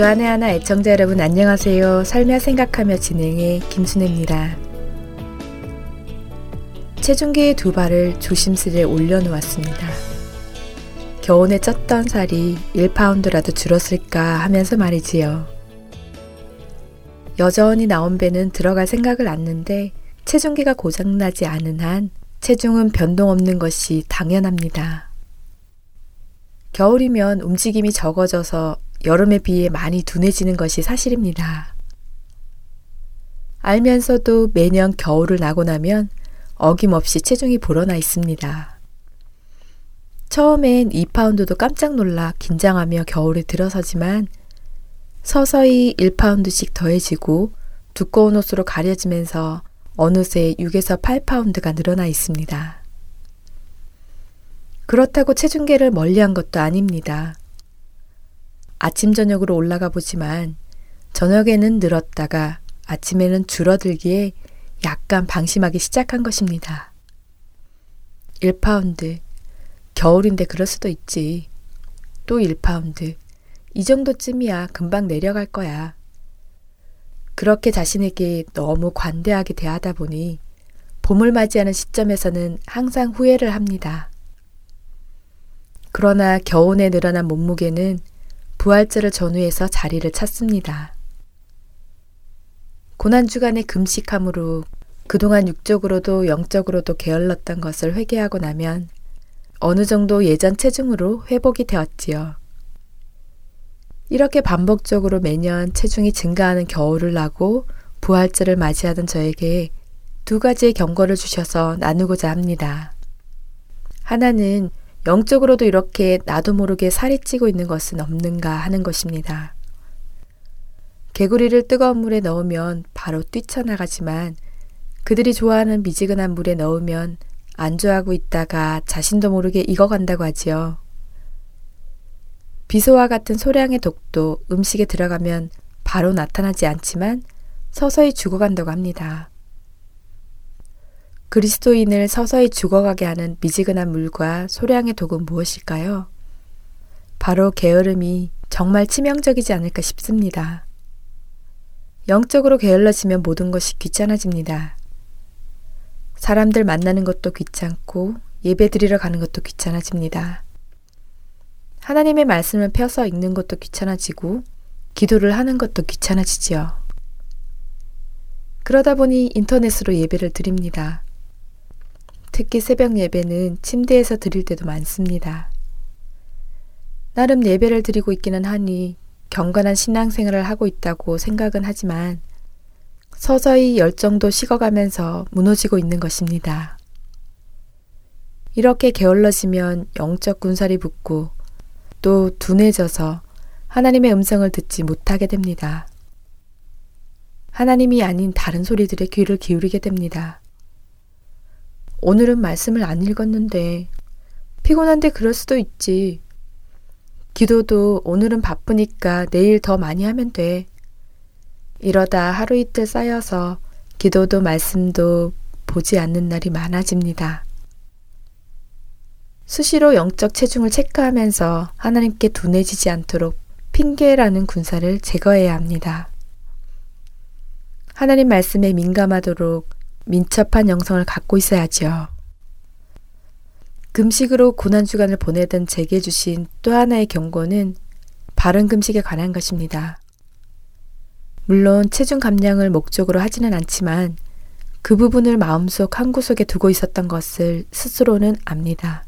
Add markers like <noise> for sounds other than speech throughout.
주안의 하나 애청자 여러분 안녕하세요. 살며 생각하며 진행해 김순혜입니다. 체중계의 두 발을 조심스레 올려놓았습니다. 겨우내 쪘던 살이 1파운드라도 줄었을까 하면서 말이지요. 여전히 나온 배는 들어갈 생각을 않는데 체중계가 고장나지 않은 한 체중은 변동 없는 것이 당연합니다. 겨울이면 움직임이 적어져서 여름에 비해 많이 둔해지는 것이 사실입니다. 알면서도 매년 겨울을 나고 나면 어김없이 체중이 불어나 있습니다. 처음엔 2파운드도 깜짝 놀라 긴장하며 겨울에 들어서지만 서서히 1파운드씩 더해지고 두꺼운 옷으로 가려지면서 어느새 6에서 8파운드가 늘어나 있습니다. 그렇다고 체중계를 멀리 한 것도 아닙니다. 아침 저녁으로 올라가 보지만 저녁에는 늘었다가 아침에는 줄어들기에 약간 방심하기 시작한 것입니다. 1파운드. 겨울인데 그럴 수도 있지. 또 1파운드. 이 정도쯤이야 금방 내려갈 거야. 그렇게 자신에게 너무 관대하게 대하다 보니 봄을 맞이하는 시점에서는 항상 후회를 합니다. 그러나 겨우내 늘어난 몸무게는 부활절을 전후해서 자리를 찾습니다. 고난주간의 금식함으로 그동안 육적으로도 영적으로도 게을렀던 것을 회개하고 나면 어느 정도 예전 체중으로 회복이 되었지요. 이렇게 반복적으로 매년 체중이 증가하는 겨울을 나고 부활절을 맞이하던 저에게 두 가지의 경고를 주셔서 나누고자 합니다. 하나는 영적으로도 이렇게 나도 모르게 살이 찌고 있는 것은 없는가 하는 것입니다. 개구리를 뜨거운 물에 넣으면 바로 뛰쳐나가지만 그들이 좋아하는 미지근한 물에 넣으면 안주하고 있다가 자신도 모르게 익어간다고 하지요. 비소와 같은 소량의 독도 음식에 들어가면 바로 나타나지 않지만 서서히 죽어간다고 합니다. 그리스도인을 서서히 죽어가게 하는 미지근한 물과 소량의 독은 무엇일까요? 바로 게으름이 정말 치명적이지 않을까 싶습니다. 영적으로 게을러지면 모든 것이 귀찮아집니다. 사람들 만나는 것도 귀찮고 예배 드리러 가는 것도 귀찮아집니다. 하나님의 말씀을 펴서 읽는 것도 귀찮아지고 기도를 하는 것도 귀찮아지지요. 그러다 보니 인터넷으로 예배를 드립니다. 특히 새벽 예배는 침대에서 드릴 때도 많습니다. 나름 예배를 드리고 있기는 하니 경건한 신앙생활을 하고 있다고 생각은 하지만 서서히 열정도 식어가면서 무너지고 있는 것입니다. 이렇게 게을러지면 영적 군살이 붙고 또 둔해져서 하나님의 음성을 듣지 못하게 됩니다. 하나님이 아닌 다른 소리들의 귀를 기울이게 됩니다. 오늘은 말씀을 안 읽었는데 피곤한데 그럴 수도 있지. 기도도 오늘은 바쁘니까 내일 더 많이 하면 돼. 이러다 하루 이틀 쌓여서 기도도 말씀도 보지 않는 날이 많아집니다. 수시로 영적 체중을 체크하면서 하나님께 둔해지지 않도록 핑계라는 군사를 제거해야 합니다. 하나님 말씀에 민감하도록 민첩한 영성을 갖고 있어야지요. 금식으로 고난주간을 보내던 제게 주신 또 하나의 경고는 바른 금식에 관한 것입니다. 물론 체중 감량을 목적으로 하지는 않지만 그 부분을 마음속 한 구석에 두고 있었던 것을 스스로는 압니다.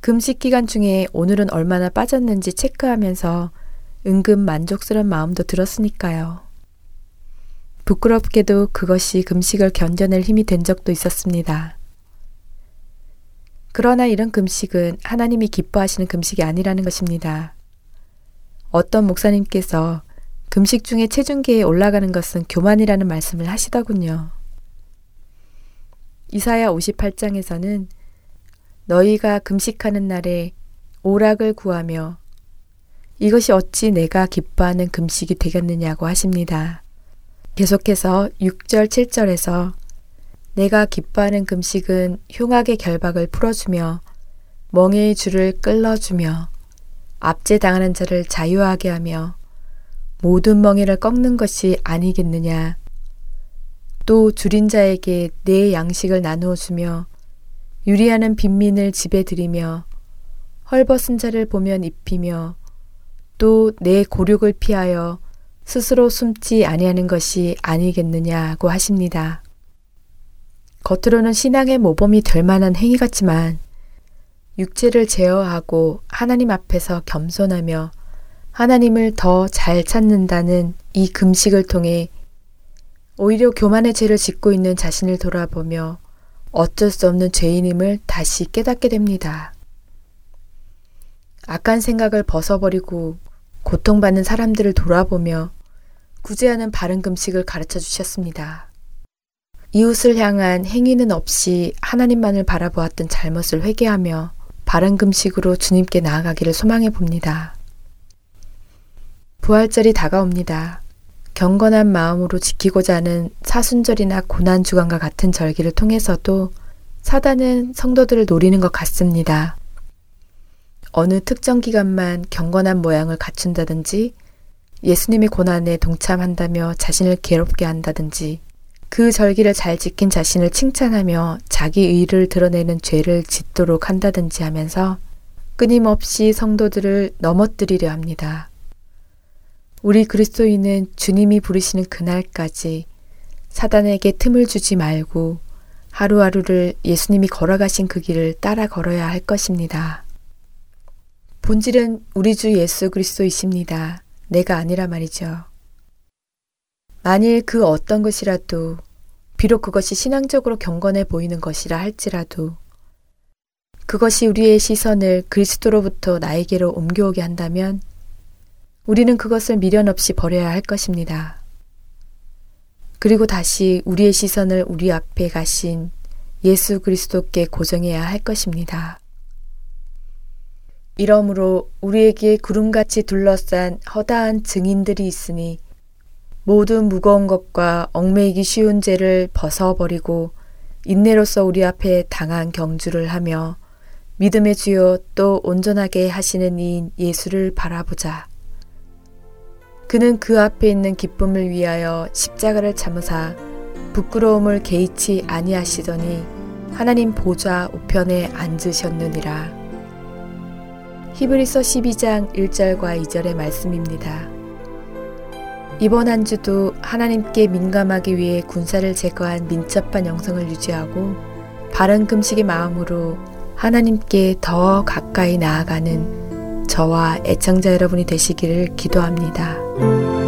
금식 기간 중에 오늘은 얼마나 빠졌는지 체크하면서 은근 만족스러운 마음도 들었으니까요. 부끄럽게도 그것이 금식을 견뎌낼 힘이 된 적도 있었습니다. 그러나 이런 금식은 하나님이 기뻐하시는 금식이 아니라는 것입니다. 어떤 목사님께서 금식 중에 체중계에 올라가는 것은 교만이라는 말씀을 하시더군요. 이사야 58장에서는 너희가 금식하는 날에 오락을 구하며 이것이 어찌 내가 기뻐하는 금식이 되겠느냐고 하십니다. 계속해서 6절, 7절에서 내가 기뻐하는 금식은 흉악의 결박을 풀어주며 멍에의 줄을 끌어주며 압제당하는 자를 자유하게 하며 모든 멍에를 꺾는 것이 아니겠느냐. 또 줄인 자에게 내 양식을 나누어 주며 유리하는 빈민을 집에 들이며 헐벗은 자를 보면 입히며 또 내 고륙을 피하여 스스로 숨지 아니하는 것이 아니겠느냐고 하십니다. 겉으로는 신앙의 모범이 될 만한 행위 같지만 육체를 제어하고 하나님 앞에서 겸손하며 하나님을 더 잘 찾는다는 이 금식을 통해 오히려 교만의 죄를 짓고 있는 자신을 돌아보며 어쩔 수 없는 죄인임을 다시 깨닫게 됩니다. 악한 생각을 벗어버리고 고통받는 사람들을 돌아보며 구제하는 바른 금식을 가르쳐 주셨습니다. 이웃을 향한 행위는 없이 하나님만을 바라보았던 잘못을 회개하며 바른 금식으로 주님께 나아가기를 소망해 봅니다. 부활절이 다가옵니다. 경건한 마음으로 지키고자 하는 사순절이나 고난 주간과 같은 절기를 통해서도 사단은 성도들을 노리는 것 같습니다. 어느 특정 기간만 경건한 모양을 갖춘다든지 예수님의 고난에 동참한다며 자신을 괴롭게 한다든지 그 절기를 잘 지킨 자신을 칭찬하며 자기 의를 드러내는 죄를 짓도록 한다든지 하면서 끊임없이 성도들을 넘어뜨리려 합니다. 우리 그리스도인은 주님이 부르시는 그날까지 사단에게 틈을 주지 말고 하루하루를 예수님이 걸어가신 그 길을 따라 걸어야 할 것입니다. 본질은 우리 주 예수 그리스도이십니다. 내가 아니라 말이죠. 만일 그 어떤 것이라도 비록 그것이 신앙적으로 경건해 보이는 것이라 할지라도 그것이 우리의 시선을 그리스도로부터 나에게로 옮겨오게 한다면 우리는 그것을 미련 없이 버려야 할 것입니다. 그리고 다시 우리의 시선을 우리 앞에 가신 예수 그리스도께 고정해야 할 것입니다. 이러므로 우리에게 구름같이 둘러싼 허다한 증인들이 있으니 모든 무거운 것과 얽매이기 쉬운 죄를 벗어버리고 인내로서 우리 앞에 당한 경주를 하며 믿음의 주요 또 온전하게 하시는 이인 예수를 바라보자. 그는 그 앞에 있는 기쁨을 위하여 십자가를 참으사 부끄러움을 개의치 아니하시더니 하나님 보좌 우편에 앉으셨느니라. 히브리서 12장 1절과 2절의 말씀입니다. 이번 한 주도 하나님께 민감하기 위해 군사를 제거한 민첩한 영성을 유지하고 바른 금식의 마음으로 하나님께 더 가까이 나아가는 저와 애청자 여러분이 되시기를 기도합니다.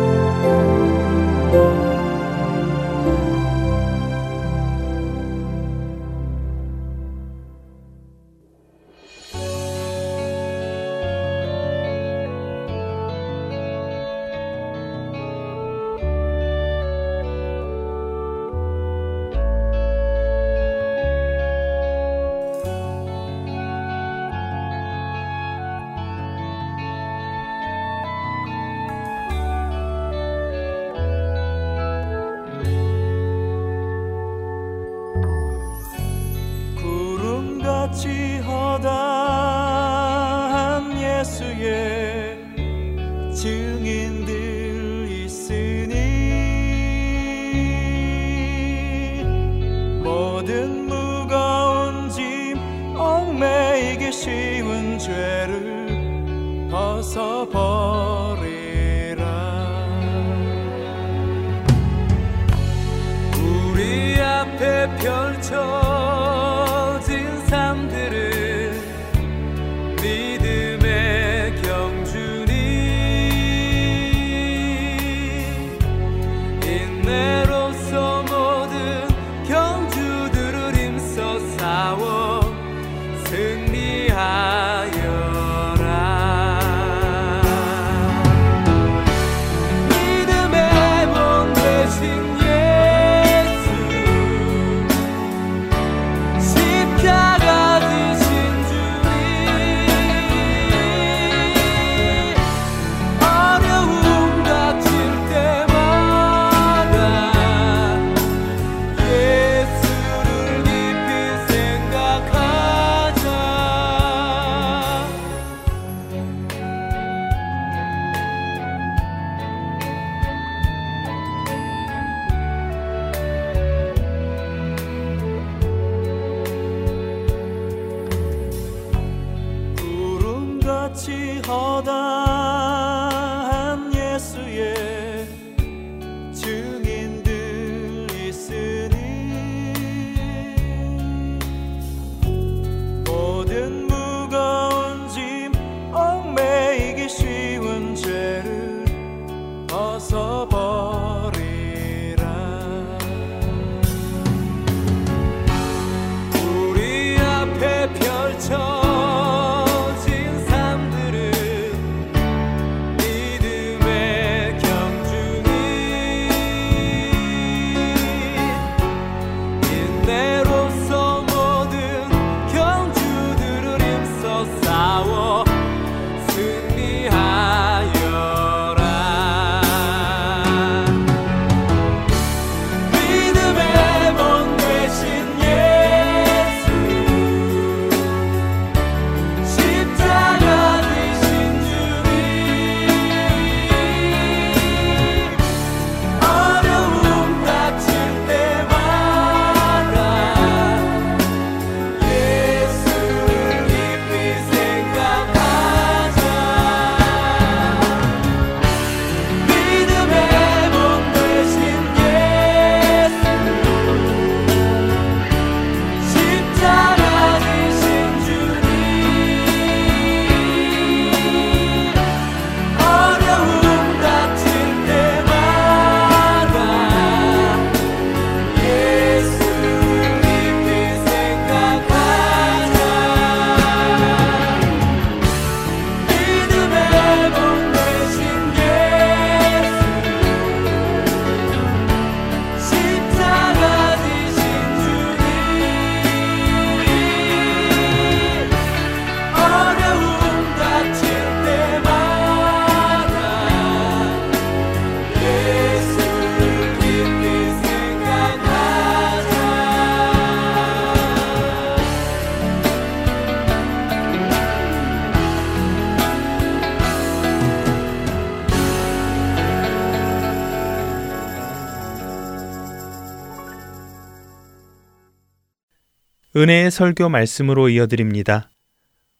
은혜의 설교 말씀으로 이어드립니다.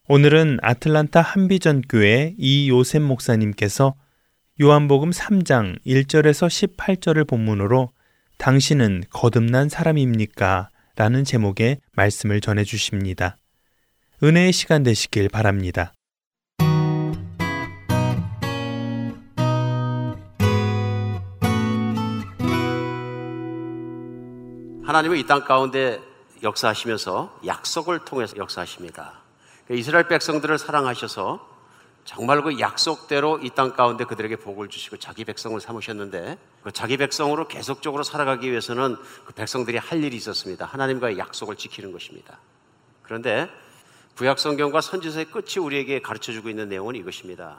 오늘은 아틀란타 한비전교회 이요셉 목사님께서 요한복음 3장 1절에서 18절을 본문으로 당신은 거듭난 사람입니까? 라는 제목의 말씀을 전해 주십니다. 은혜의 시간 되시길 바랍니다. 하나님은 이 땅 가운데 역사하시면서 약속을 통해서 역사하십니다. 그러니까 이스라엘 백성들을 사랑하셔서 정말 그 약속대로 이 땅 가운데 그들에게 복을 주시고 자기 백성을 삼으셨는데 그 자기 백성으로 계속적으로 살아가기 위해서는 그 백성들이 할 일이 있었습니다. 하나님과의 약속을 지키는 것입니다. 그런데 구약 성경과 선지서의 끝이 우리에게 가르쳐 주고 있는 내용은 이것입니다.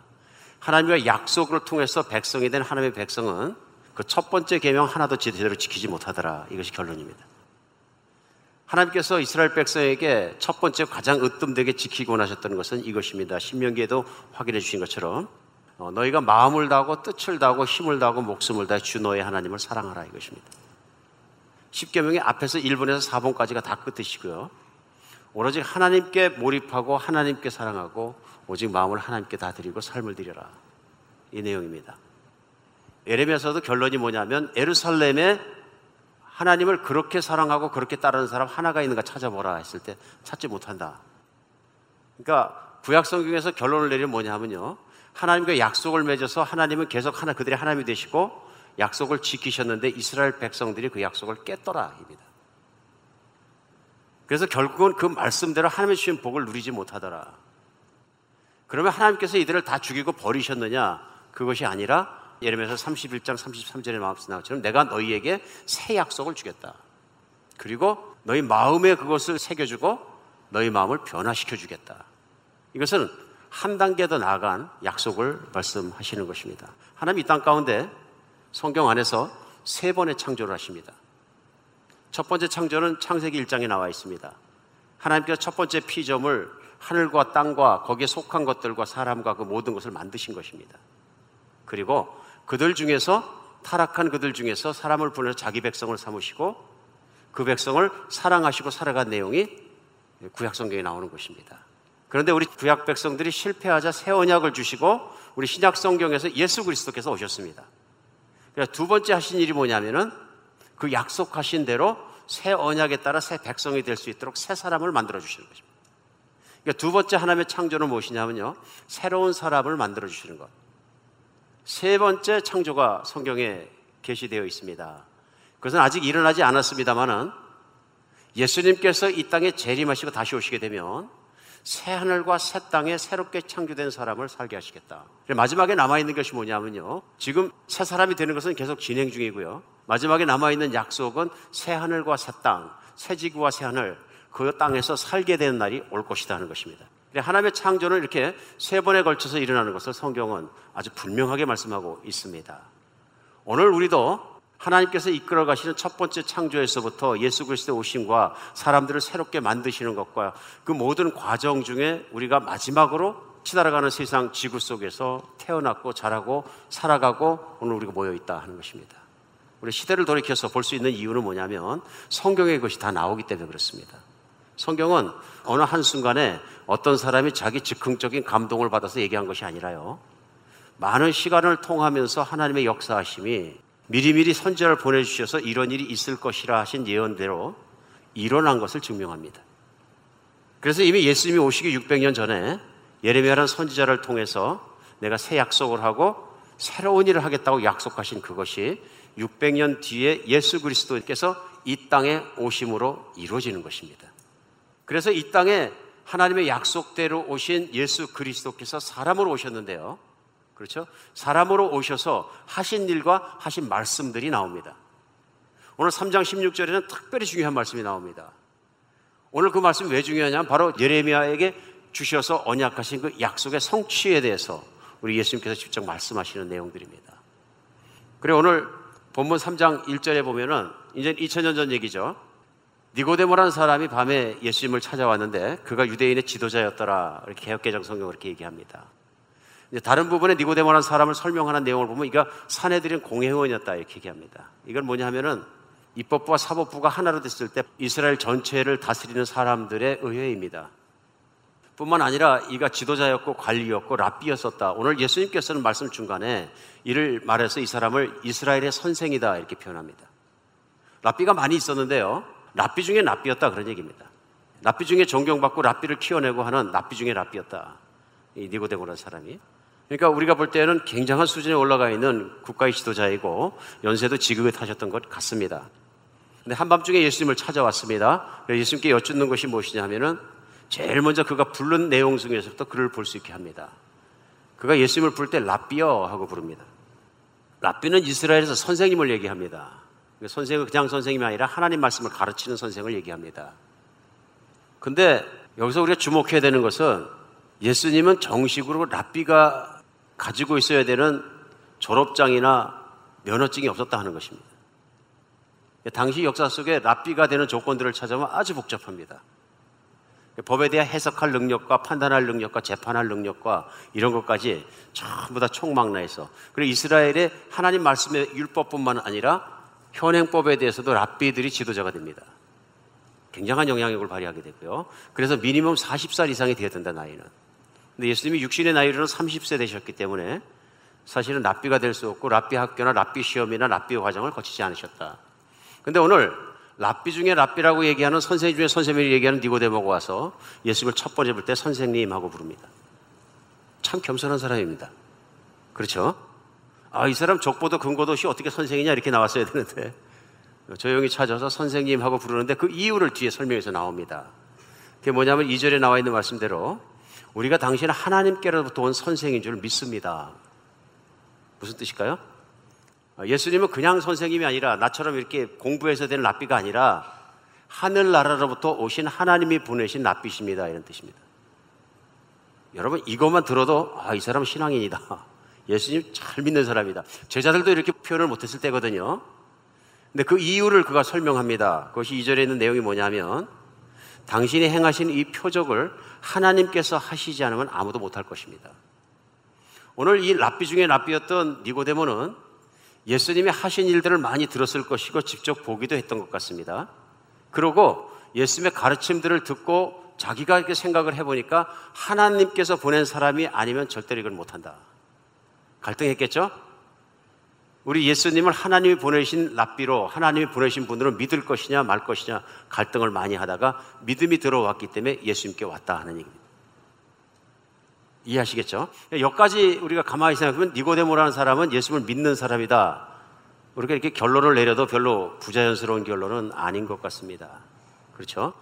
하나님과 약속을 통해서 백성이 된 하나님의 백성은 그 첫 번째 계명 하나도 제대로 지키지 못하더라. 이것이 결론입니다. 하나님께서 이스라엘 백성에게 첫 번째 가장 으뜸되게 지키고 나셨던 것은 이것입니다. 신명기에도 확인해 주신 것처럼 어, 너희가 마음을 다하고 뜻을 다하고 힘을 다하고 목숨을 다해 주 너의 하나님을 사랑하라 이것입니다. 10계명의 앞에서 1번에서 4번까지가 다 끝이시고요. 오로지 하나님께 몰입하고 하나님께 사랑하고 오직 마음을 하나님께 다 드리고 삶을 드려라. 이 내용입니다. 예레미야서도 결론이 뭐냐면 에루살렘에 하나님을 그렇게 사랑하고 그렇게 따르는 사람 하나가 있는가 찾아보라 했을 때 찾지 못한다. 그러니까 구약 성경에서 결론을 내리면 뭐냐면요. 하나님과 약속을 맺어서 하나님은 계속 하나 그들의 하나님이 되시고 약속을 지키셨는데 이스라엘 백성들이 그 약속을 깼더라입니다. 그래서 결국은 그 말씀대로 하나님의 주신 복을 누리지 못하더라. 그러면 하나님께서 이들을 다 죽이고 버리셨느냐? 그것이 아니라 예레미야서 31장 33절에 말씀 나왔처럼 내가 너희에게 새 약속을 주겠다. 그리고 너희 마음에 그것을 새겨주고 너희 마음을 변화시켜 주겠다. 이것은 한 단계 더 나아간 약속을 말씀하시는 것입니다. 하나님 이 땅 가운데 성경 안에서 세 번의 창조를 하십니다. 첫 번째 창조는 창세기 1장에 나와 있습니다. 하나님께서 첫 번째 피점을 하늘과 땅과 거기에 속한 것들과 사람과 그 모든 것을 만드신 것입니다. 그리고 그들 중에서 타락한 그들 중에서 사람을 보내서 자기 백성을 삼으시고 그 백성을 사랑하시고 살아간 내용이 구약 성경에 나오는 것입니다. 그런데 우리 구약 백성들이 실패하자 새 언약을 주시고 우리 신약 성경에서 예수 그리스도께서 오셨습니다. 두 번째 하신 일이 뭐냐면은 그 약속하신 대로 새 언약에 따라 새 백성이 될 수 있도록 새 사람을 만들어 주시는 것입니다. 그러니까 두 번째 하나님의 창조는 무엇이냐면요. 새로운 사람을 만들어 주시는 것. 세 번째 창조가 성경에 게시되어 있습니다. 그것은 아직 일어나지 않았습니다만은 예수님께서 이 땅에 재림하시고 다시 오시게 되면 새 하늘과 새 땅에 새롭게 창조된 사람을 살게 하시겠다. 마지막에 남아있는 것이 뭐냐면요. 지금 새 사람이 되는 것은 계속 진행 중이고요. 마지막에 남아있는 약속은 새 하늘과 새 땅, 새 지구와 새 하늘, 그 땅에서 살게 되는 날이 올 것이다 하는 것입니다. 하나님의 창조는 이렇게 세 번에 걸쳐서 일어나는 것을 성경은 아주 분명하게 말씀하고 있습니다. 오늘 우리도 하나님께서 이끌어 가시는 첫 번째 창조에서부터 예수 그리스도의 오심과 사람들을 새롭게 만드시는 것과 그 모든 과정 중에 우리가 마지막으로 치달아가는 세상 지구 속에서 태어났고 자라고 살아가고 오늘 우리가 모여 있다 하는 것입니다. 우리 시대를 돌이켜서 볼 수 있는 이유는 뭐냐면 성경의 것이 다 나오기 때문에 그렇습니다. 성경은 어느 한순간에 어떤 사람이 자기 즉흥적인 감동을 받아서 얘기한 것이 아니라요. 많은 시간을 통하면서 하나님의 역사하심이 미리미리 선지자를 보내주셔서 이런 일이 있을 것이라 하신 예언대로 일어난 것을 증명합니다. 그래서 이미 예수님이 오시기 600년 전에 예레미야라는 선지자를 통해서 내가 새 약속을 하고 새로운 일을 하겠다고 약속하신 그것이 600년 뒤에 예수 그리스도께서 이 땅에 오심으로 이루어지는 것입니다. 그래서 이 땅에 하나님의 약속대로 오신 예수 그리스도께서 사람으로 오셨는데요. 그렇죠? 사람으로 오셔서 하신 일과 하신 말씀들이 나옵니다. 오늘 3장 16절에는 특별히 중요한 말씀이 나옵니다. 오늘 그 말씀이 왜 중요하냐면 바로 예레미야에게 주셔서 언약하신 그 약속의 성취에 대해서 우리 예수님께서 직접 말씀하시는 내용들입니다. 그리고 오늘 본문 3장 1절에 보면은 이제 2000년 전 얘기죠. 니고데모라는 사람이 밤에 예수님을 찾아왔는데 그가 유대인의 지도자였더라. 이렇게 개혁개정 성경을 이렇게 얘기합니다. 다른 부분에 니고데모라는 사람을 설명하는 내용을 보면 이가 사내들인 공회원이었다 이렇게 얘기합니다. 이건 뭐냐 하면은 입법부와 사법부가 하나로 됐을 때 이스라엘 전체를 다스리는 사람들의 의회입니다. 뿐만 아니라 이가 지도자였고 관리였고 랍비였었다. 오늘 예수님께서는 말씀 중간에 이를 말해서 이 사람을 이스라엘의 선생이다 이렇게 표현합니다. 랍비가 많이 있었는데요. 랍비 중에 랍비였다 그런 얘기입니다. 랍비 중에 존경받고 랍비를 키워내고 하는 랍비 중에 랍비였다. 이 니고데모라는 사람이. 그러니까 우리가 볼 때는 굉장한 수준에 올라가 있는 국가의 지도자이고 연세도 지극히 타셨던 것 같습니다. 근데 한밤중에 예수님을 찾아왔습니다. 예수님께 여쭙는 것이 무엇이냐 하면은 제일 먼저 그가 부른 내용 중에서부터 그를 볼 수 있게 합니다. 그가 예수님을 부를 때 랍비여 하고 부릅니다. 랍비는 이스라엘에서 선생님을 얘기합니다. 선생은 그냥 선생님이 아니라 하나님 말씀을 가르치는 선생을 얘기합니다. 근데 여기서 우리가 주목해야 되는 것은 예수님은 정식으로 랍비가 가지고 있어야 되는 졸업장이나 면허증이 없었다 하는 것입니다. 당시 역사 속에 랍비가 되는 조건들을 찾아보면 아주 복잡합니다. 법에 대해 해석할 능력과 판단할 능력과 재판할 능력과 이런 것까지 전부 다 총망라해서 그리고 이스라엘의 하나님 말씀의 율법뿐만 아니라 현행법에 대해서도 랍비들이 지도자가 됩니다. 굉장한 영향력을 발휘하게 되고요. 그래서 미니멈 40살 이상이 되어야 된다, 나이는. 근데 예수님이 육신의 나이로는 30세 되셨기 때문에 사실은 랍비가 될 수 없고 랍비 학교나 랍비 시험이나 랍비 과정을 거치지 않으셨다. 근데 오늘 랍비 중에 랍비라고 얘기하는 선생님 중에 선생님이 얘기하는 니고데모가 와서 예수님을 첫 번째 볼 때 선생님하고 부릅니다. 참 겸손한 사람입니다. 그렇죠? 아, 이 사람 족보도 근거도 없이 어떻게 선생이냐 이렇게 나왔어야 되는데 조용히 찾아서 선생님하고 부르는데 그 이유를 뒤에 설명해서 나옵니다. 그게 뭐냐면 2절에 나와 있는 말씀대로 우리가 당신은 하나님께로부터 온 선생인 줄 믿습니다. 무슨 뜻일까요? 아, 예수님은 그냥 선생님이 아니라 나처럼 이렇게 공부해서 된 랍비가 아니라 하늘나라로부터 오신 하나님이 보내신 랍비십니다. 이런 뜻입니다. 여러분 이것만 들어도 아, 이 사람은 신앙인이다. 예수님 잘 믿는 사람이다. 제자들도 이렇게 표현을 못했을 때거든요. 근데 그 이유를 그가 설명합니다. 그것이 이절에 있는 내용이 뭐냐면 당신이 행하신 이 표적을 하나님께서 하시지 않으면 아무도 못할 것입니다. 오늘 이 랍비 중에 랍비였던 니고데모는 예수님이 하신 일들을 많이 들었을 것이고 직접 보기도 했던 것 같습니다. 그러고 예수님의 가르침들을 듣고 자기가 이렇게 생각을 해보니까 하나님께서 보낸 사람이 아니면 절대로 이걸 못한다. 갈등했겠죠? 우리 예수님을 하나님이 보내신 랍비로 하나님이 보내신 분으로 믿을 것이냐 말 것이냐 갈등을 많이 하다가 믿음이 들어왔기 때문에 예수님께 왔다 하는 얘기입니다. 이해하시겠죠? 여기까지 우리가 가만히 생각하면 니고데모라는 사람은 예수님을 믿는 사람이다. 우리가 이렇게 결론을 내려도 별로 부자연스러운 결론은 아닌 것 같습니다. 그렇죠?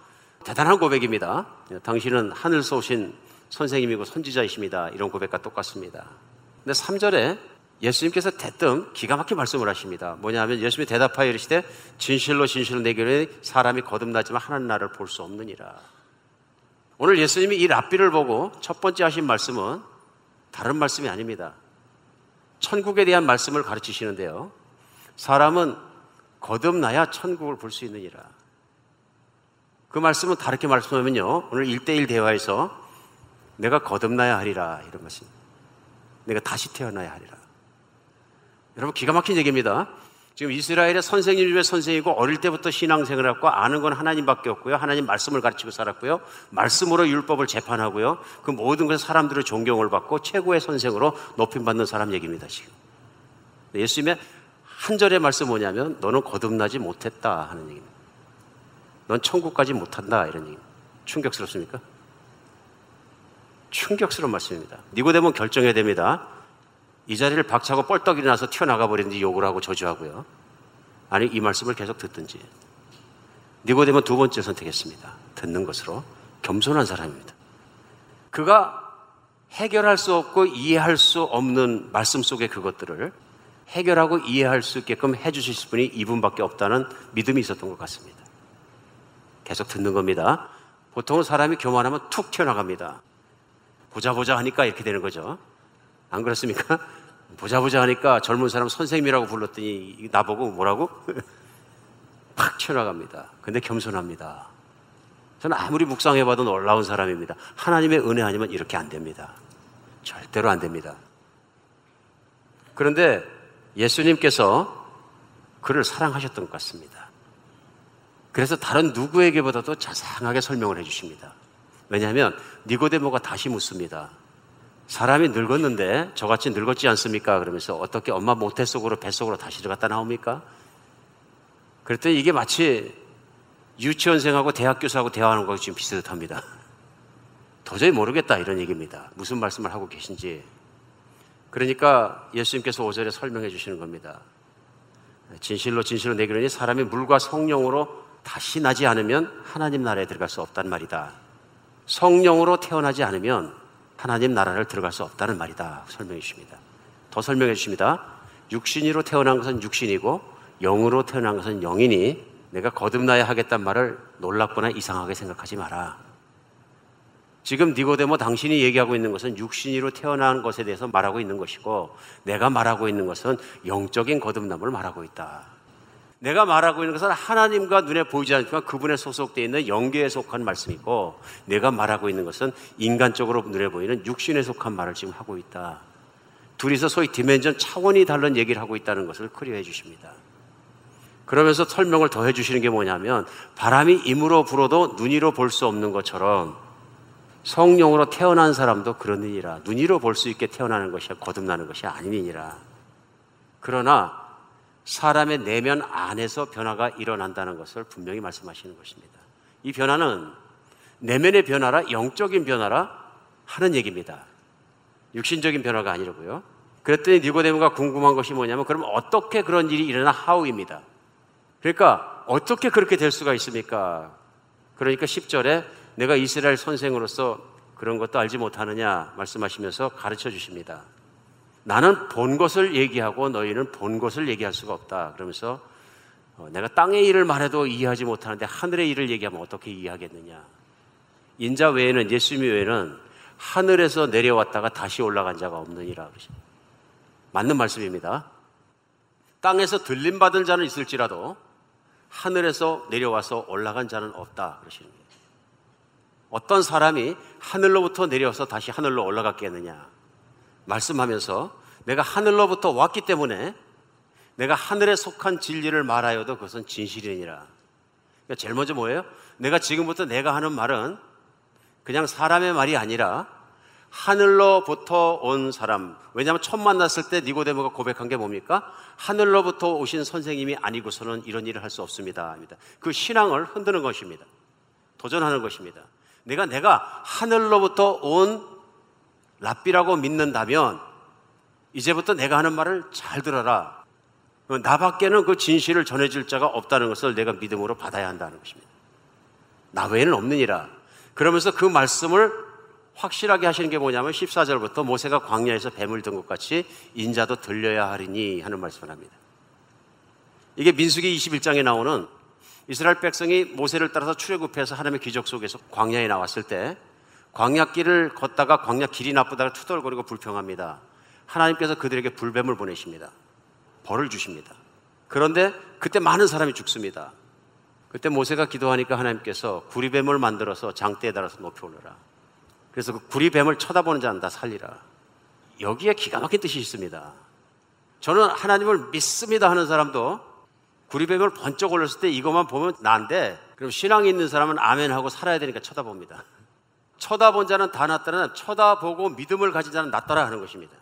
대단한 고백입니다. 당신은 하늘서 오신 선생님이고 선지자이십니다. 이런 고백과 똑같습니다. 근데 3절에 예수님께서 대뜸 기가 막힌 말씀을 하십니다. 뭐냐면 예수님이 대답하여 이르시되 진실로 진실로 내게 사람이 거듭나지만 하나님 나라를 볼 수 없느니라. 오늘 예수님이 이 랍비를 보고 첫 번째 하신 말씀은 다른 말씀이 아닙니다. 천국에 대한 말씀을 가르치시는데요. 사람은 거듭나야 천국을 볼 수 있느니라. 그 말씀은 다르게 말씀하면요. 오늘 일대일 대화에서 내가 거듭나야 하리라. 이런 것입니다. 내가 다시 태어나야 하리라. 여러분 기가 막힌 얘기입니다. 지금 이스라엘의 선생님 중에 선생이고 어릴 때부터 신앙생활을 했고 아는 건 하나님밖에 없고요. 하나님 말씀을 가르치고 살았고요. 말씀으로 율법을 재판하고요. 그 모든 것에 사람들의 존경을 받고 최고의 선생으로 높임받는 사람 얘기입니다. 지금. 예수님의 한 절의 말씀 뭐냐면 너는 거듭나지 못했다 하는 얘기입니다. 넌 천국까지 못한다 이런 얘기. 충격스럽습니까? 충격스러운 말씀입니다. 니고데몬 결정해야 됩니다. 이 자리를 박차고 뻘떡 일어나서 튀어나가 버리는지 욕을 하고 저주하고요. 아니 이 말씀을 계속 듣든지. 니고데몬 두 번째 선택했습니다. 듣는 것으로 겸손한 사람입니다. 그가 해결할 수 없고 이해할 수 없는 말씀 속의 그것들을 해결하고 이해할 수 있게끔 해주실 분이 이분밖에 없다는 믿음이 있었던 것 같습니다. 계속 듣는 겁니다. 보통은 사람이 교만하면 툭 튀어나갑니다. 보자 보자 하니까 이렇게 되는 거죠. 안 그렇습니까? <laughs> 보자 보자 하니까 젊은 사람 선생님이라고 불렀더니 나보고 뭐라고? <laughs> 팍 튀어나갑니다. 근데 겸손합니다. 저는 아무리 묵상해봐도 놀라운 사람입니다. 하나님의 은혜 아니면 이렇게 안 됩니다. 절대로 안 됩니다. 그런데 예수님께서 그를 사랑하셨던 것 같습니다. 그래서 다른 누구에게보다도 자상하게 설명을 해주십니다. 왜냐하면 니고데모가 다시 묻습니다. 사람이 늙었는데 저같이 늙었지 않습니까? 그러면서 어떻게 엄마 모태 속으로 뱃속으로 다시 들어갔다 나옵니까? 그랬더니 이게 마치 유치원생하고 대학교사하고 대화하는 거하고 지금 비슷합니다. <laughs> 도저히 모르겠다 이런 얘기입니다. 무슨 말씀을 하고 계신지. 그러니까 예수님께서 오절에 설명해 주시는 겁니다. 진실로 진실로 내기로니 사람이 물과 성령으로 다시 나지 않으면 하나님 나라에 들어갈 수 없단 말이다. 성령으로 태어나지 않으면 하나님 나라를 들어갈 수 없다는 말이다. 설명해 주십니다. 더 설명해 주십니다. 육신으로 태어난 것은 육신이고 영으로 태어난 것은 영이니 내가 거듭나야 하겠단 말을 놀랍거나 이상하게 생각하지 마라. 지금 니고데모 당신이 얘기하고 있는 것은 육신으로 태어난 것에 대해서 말하고 있는 것이고 내가 말하고 있는 것은 영적인 거듭남을 말하고 있다. 내가 말하고 있는 것은 하나님과 눈에 보이지 않지만 그분에 소속되어 있는 영계에 속한 말씀이고 내가 말하고 있는 것은 인간적으로 눈에 보이는 육신에 속한 말을 지금 하고 있다. 둘이서 소위 디멘전 차원이 다른 얘기를 하고 있다는 것을 클리어해 주십니다. 그러면서 설명을 더 해주시는 게 뭐냐면 바람이 임으로 불어도 눈이로 볼 수 없는 것처럼 성령으로 태어난 사람도 그러느니라. 눈이로 볼 수 있게 태어나는 것이 거듭나는 것이 아니니라. 그러나 사람의 내면 안에서 변화가 일어난다는 것을 분명히 말씀하시는 것입니다. 이 변화는 내면의 변화라 영적인 변화라 하는 얘기입니다. 육신적인 변화가 아니라고요. 그랬더니 니고데모가 궁금한 것이 뭐냐면 그럼 어떻게 그런 일이 일어나 하우입니다. 그러니까 어떻게 그렇게 될 수가 있습니까? 그러니까 10절에 내가 이스라엘 선생으로서 그런 것도 알지 못하느냐 말씀하시면서 가르쳐 주십니다. 나는 본 것을 얘기하고 너희는 본 것을 얘기할 수가 없다. 그러면서 어, 내가 땅의 일을 말해도 이해하지 못하는데 하늘의 일을 얘기하면 어떻게 이해하겠느냐. 인자 외에는 예수님 외에는 하늘에서 내려왔다가 다시 올라간 자가 없느니라. 맞는 말씀입니다. 땅에서 들림 받은 자는 있을지라도 하늘에서 내려와서 올라간 자는 없다 그러시는 거예요. 어떤 사람이 하늘로부터 내려와서 다시 하늘로 올라갔겠느냐? 말씀하면서 내가 하늘로부터 왔기 때문에 내가 하늘에 속한 진리를 말하여도 그것은 진실이니라. 그러니까 제일 먼저 뭐예요? 내가 지금부터 내가 하는 말은 그냥 사람의 말이 아니라 하늘로부터 온 사람. 왜냐하면 처음 만났을 때 니고데모가 고백한 게 뭡니까? 하늘로부터 오신 선생님이 아니고서는 이런 일을 할 수 없습니다. 그 신앙을 흔드는 것입니다. 도전하는 것입니다. 내가 내가 하늘로부터 온 랍비라고 믿는다면 이제부터 내가 하는 말을 잘 들어라. 나밖에는 그 진실을 전해줄 자가 없다는 것을 내가 믿음으로 받아야 한다는 것입니다. 나 외에는 없느니라. 그러면서 그 말씀을 확실하게 하시는 게 뭐냐면 14절부터 모세가 광야에서 뱀을 든 것 같이 인자도 들려야 하리니 하는 말씀을 합니다. 이게 민수기 21장에 나오는 이스라엘 백성이 모세를 따라서 출애굽해서 하나님의 기적 속에서 광야에 나왔을 때 광야길을 걷다가 광야 길이 나쁘다가 투덜거리고 불평합니다. 하나님께서 그들에게 불뱀을 보내십니다. 벌을 주십니다. 그런데 그때 많은 사람이 죽습니다. 그때 모세가 기도하니까 하나님께서 구리뱀을 만들어서 장대에 달아서 올려라. 그래서 그 구리뱀을 쳐다보는 자는 다 살리라. 여기에 기가 막힌 뜻이 있습니다. 저는 하나님을 믿습니다 하는 사람도 구리뱀을 번쩍 올렸을 때 이것만 보면 난데 그럼 신앙이 있는 사람은 아멘 하고 살아야 되니까 쳐다봅니다. 쳐다본 자는 다 낫다는 쳐다보고 믿음을 가진 자는 낫더라 하는 것입니다.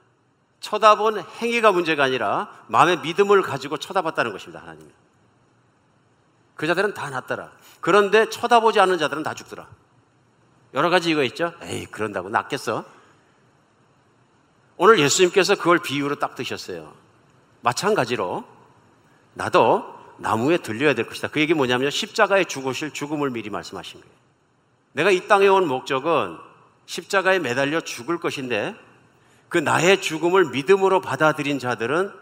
쳐다본 행위가 문제가 아니라 마음의 믿음을 가지고 쳐다봤다는 것입니다. 하나님. 그 자들은 다 낫더라. 그런데 쳐다보지 않는 자들은 다 죽더라. 여러 가지 이거 있죠? 에이, 그런다고 낫겠어? 오늘 예수님께서 그걸 비유로 딱 드셨어요. 마찬가지로 나도 나무에 들려야 될 것이다. 그 얘기 뭐냐면 십자가에 죽으실 죽음을 미리 말씀하신 거예요. 내가 이 땅에 온 목적은 십자가에 매달려 죽을 것인데 그 나의 죽음을 믿음으로 받아들인 자들은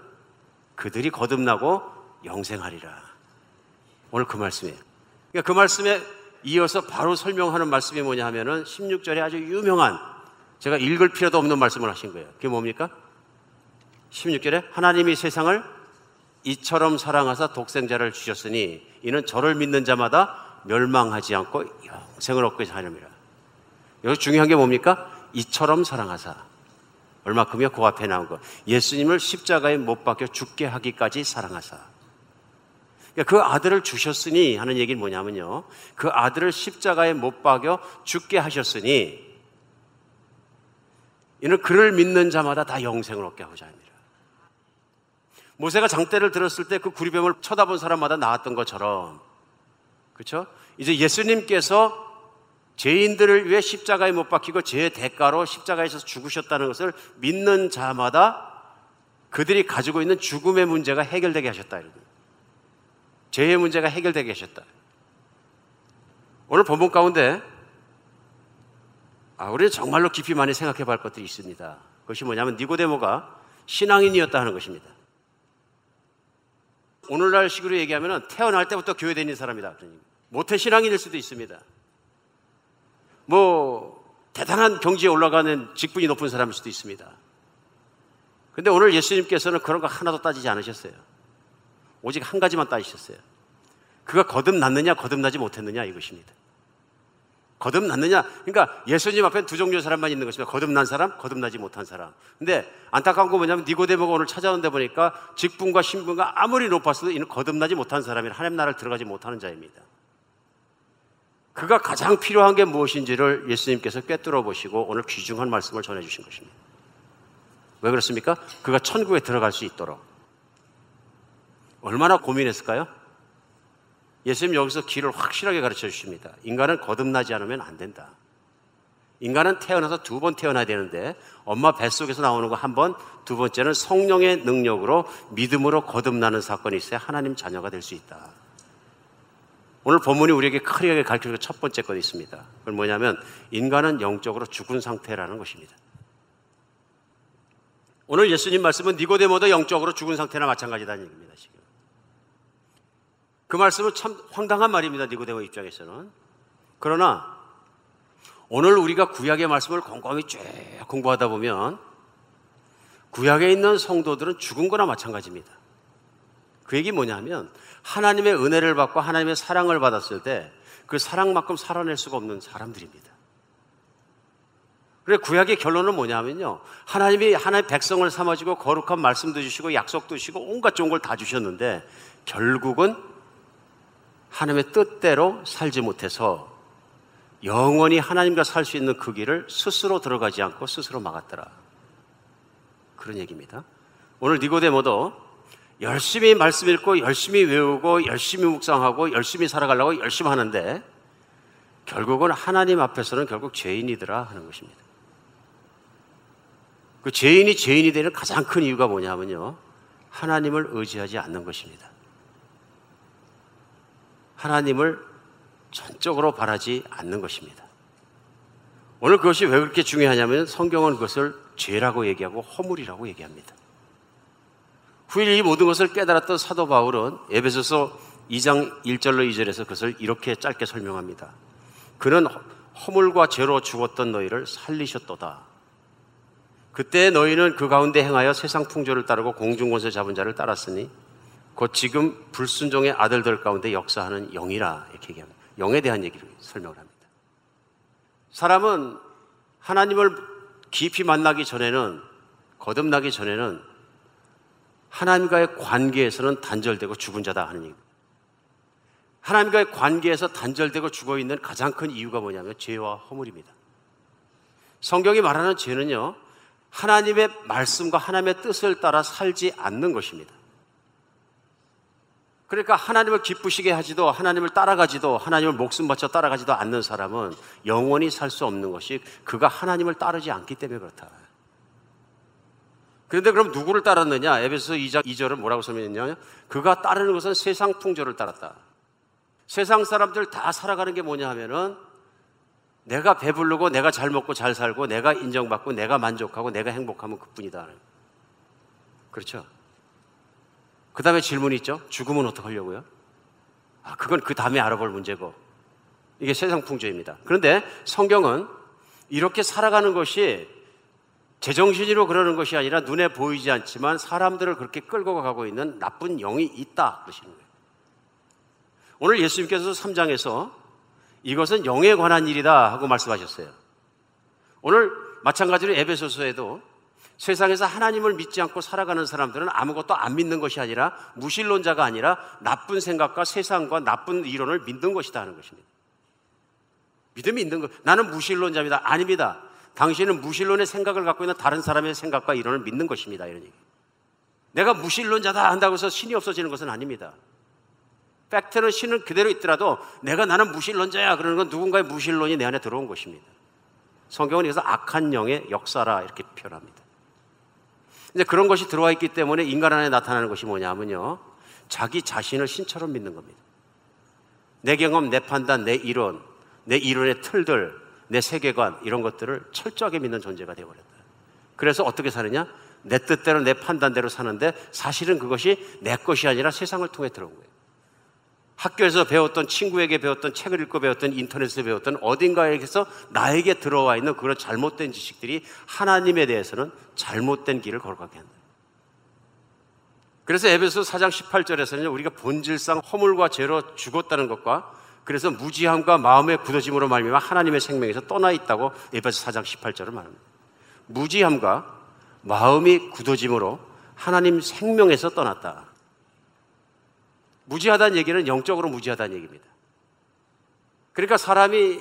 그들이 거듭나고 영생하리라. 오늘 그 말씀이에요. 그러니까 그 말씀에 이어서 바로 설명하는 말씀이 뭐냐 하면은 16절에 아주 유명한 제가 읽을 필요도 없는 말씀을 하신 거예요. 그게 뭡니까? 16절에 하나님이 세상을 이처럼 사랑하사 독생자를 주셨으니 이는 저를 믿는 자마다 멸망하지 않고 영생을 얻게 하느니라. 여기 중요한 게 뭡니까? 이처럼 사랑하사. 얼마큼이요? 그 앞에 나온 거. 예수님을 십자가에 못 박혀 죽게 하기까지 사랑하사. 그러니까 그 아들을 주셨으니 하는 얘기는 뭐냐면요. 그 아들을 십자가에 못 박여 죽게 하셨으니 이는 그를 믿는 자마다 다 영생을 얻게 하고자 합니다. 모세가 장대를 들었을 때 그 구리뱀을 쳐다본 사람마다 나왔던 것처럼 그렇죠? 이제 예수님께서 죄인들을 위해 십자가에 못 박히고 죄의 대가로 십자가에서 죽으셨다는 것을 믿는 자마다 그들이 가지고 있는 죽음의 문제가 해결되게 하셨다. 죄의 문제가 해결되게 하셨다. 오늘 본문 가운데 아, 우리 정말로 깊이 많이 생각해 볼 것들이 있습니다. 그것이 뭐냐면 니고데모가 신앙인이었다 하는 것입니다. 오늘날 식으로 얘기하면 태어날 때부터 교회 다니는 사람이다. 모태 신앙인일 수도 있습니다. 뭐 대단한 경지에 올라가는 직분이 높은 사람일 수도 있습니다. 근데 오늘 예수님께서는 그런 거 하나도 따지지 않으셨어요. 오직 한 가지만 따지셨어요. 그가 거듭났느냐, 거듭나지 못했느냐 이것입니다. 거듭났느냐? 그러니까 예수님 앞에 두 종류의 사람만 있는 것입니다. 거듭난 사람, 거듭나지 못한 사람. 근데 안타까운 거 뭐냐면 니고데모가 오늘 찾아오는데 보니까 직분과 신분과 아무리 높았어도 이는 거듭나지 못한 사람이 하나님 나라를 들어가지 못하는 자입니다. 그가 가장 필요한 게 무엇인지를 예수님께서 꿰뚫어 보시고 오늘 귀중한 말씀을 전해 주신 것입니다. 왜 그렇습니까? 그가 천국에 들어갈 수 있도록. 얼마나 고민했을까요? 예수님 여기서 길을 확실하게 가르쳐 주십니다. 인간은 거듭나지 않으면 안 된다. 인간은 태어나서 두 번 태어나야 되는데 엄마 뱃속에서 나오는 거 한 번, 두 번째는 성령의 능력으로 믿음으로 거듭나는 사건이 있어야 하나님 자녀가 될 수 있다. 오늘 본문이 우리에게 크리하게 가르치는 첫 번째 것이 있습니다. 그건 뭐냐면 인간은 영적으로 죽은 상태라는 것입니다. 오늘 예수님 말씀은 니고데모도 영적으로 죽은 상태나 마찬가지다는 얘기입니다. 지금. 그 말씀은 참 황당한 말입니다. 니고데모 입장에서는. 그러나 오늘 우리가 구약의 말씀을 곰곰이 쭉 공부하다 보면 구약에 있는 성도들은 죽은 거나 마찬가지입니다. 그 얘기 뭐냐면 하나님의 은혜를 받고 하나님의 사랑을 받았을 때 그 사랑만큼 살아낼 수가 없는 사람들입니다. 그래 구약의 결론은 뭐냐면요. 하나님이 하나의 백성을 삼아주고 거룩한 말씀도 주시고 약속도 주시고 온갖 좋은 걸 다 주셨는데 결국은 하나님의 뜻대로 살지 못해서 영원히 하나님과 살 수 있는 그 길을 스스로 들어가지 않고 스스로 막았더라. 그런 얘기입니다. 오늘 니고데모도 열심히 말씀 읽고 열심히 외우고 열심히 묵상하고 열심히 살아가려고 열심히 하는데 결국은 하나님 앞에서는 결국 죄인이더라 하는 것입니다. 그 죄인이 죄인이 되는 가장 큰 이유가 뭐냐면요. 하나님을 의지하지 않는 것입니다. 하나님을 전적으로 바라지 않는 것입니다. 오늘 그것이 왜 그렇게 중요하냐면 성경은 그것을 죄라고 얘기하고 허물이라고 얘기합니다. 후일 이 모든 것을 깨달았던 사도 바울은 에베소서 2장 1절로 2절에서 그것을 이렇게 짧게 설명합니다. 그는 허물과 죄로 죽었던 너희를 살리셨도다. 그때 너희는 그 가운데 행하여 세상 풍조를 따르고 공중권세 잡은 자를 따랐으니 곧 지금 불순종의 아들들 가운데 역사하는 영이라 이렇게 얘기합니다. 영에 대한 얘기를 설명을 합니다. 사람은 하나님을 깊이 만나기 전에는 거듭나기 전에는 하나님과의 관계에서는 단절되고 죽은 자다 하는 얘기입니다. 하나님과의 관계에서 단절되고 죽어 있는 가장 큰 이유가 뭐냐면 죄와 허물입니다. 성경이 말하는 죄는요, 하나님의 말씀과 하나님의 뜻을 따라 살지 않는 것입니다. 그러니까 하나님을 기쁘시게 하지도 하나님을 따라가지도 하나님을 목숨 바쳐 따라가지도 않는 사람은 영원히 살 수 없는 것이 그가 하나님을 따르지 않기 때문에 그렇다. 그런데 그럼 누구를 따랐느냐? 에베소 2장 2절은 뭐라고 설명했냐? 그가 따르는 것은 세상 풍조를 따랐다. 세상 사람들 다 살아가는 게 뭐냐 하면은 내가 배부르고 내가 잘 먹고 잘 살고 내가 인정받고 내가 만족하고 내가 행복하면 그뿐이다. 그렇죠? 그 다음에 질문이 있죠. 죽으면 어떡하려고요? 아, 그건 그 다음에 알아볼 문제고. 이게 세상 풍조입니다. 그런데 성경은 이렇게 살아가는 것이 제정신으로 그러는 것이 아니라 눈에 보이지 않지만 사람들을 그렇게 끌고 가고 있는 나쁜 영이 있다. 그러시는 거예요. 오늘 예수님께서 3장에서 이것은 영에 관한 일이다 하고 말씀하셨어요. 오늘 마찬가지로 에베소서에도 세상에서 하나님을 믿지 않고 살아가는 사람들은 아무것도 안 믿는 것이 아니라 무신론자가 아니라 나쁜 생각과 세상과 나쁜 이론을 믿는 것이다 하는 것입니다. 믿음이 있는 것. 나는 무신론자입니다. 아닙니다. 당신은 무신론의 생각을 갖고 있는 다른 사람의 생각과 이론을 믿는 것입니다. 이런 얘기. 내가 무신론자다 한다고 해서 신이 없어지는 것은 아닙니다. 팩트는 신은 그대로 있더라도 내가 나는 무신론자야 그러는 건 누군가의 무신론이 내 안에 들어온 것입니다. 성경은 여기서 악한 영의 역사라 이렇게 표현합니다. 이제 그런 것이 들어와 있기 때문에 인간 안에 나타나는 것이 뭐냐면요. 자기 자신을 신처럼 믿는 겁니다. 내 경험, 내 판단, 내 이론, 내 이론의 틀들, 내 세계관 이런 것들을 철저하게 믿는 존재가 되어버렸다. 그래서 어떻게 사느냐? 내 뜻대로 내 판단대로 사는데 사실은 그것이 내 것이 아니라 세상을 통해 들어온 거예요. 학교에서 배웠던 친구에게 배웠던 책을 읽고 배웠던 인터넷에서 배웠던 어딘가에서 나에게 들어와 있는 그런 잘못된 지식들이 하나님에 대해서는 잘못된 길을 걸어가게 한다. 그래서 에베소 4장 18절에서는 우리가 본질상 허물과 죄로 죽었다는 것과 그래서 무지함과 마음의 굳어짐으로 말미암아 하나님의 생명에서 떠나 있다고 에베소 4장 18절을 말합니다. 무지함과 마음이 굳어짐으로 하나님 생명에서 떠났다. 무지하다는 얘기는 영적으로 무지하다는 얘기입니다. 그러니까 사람이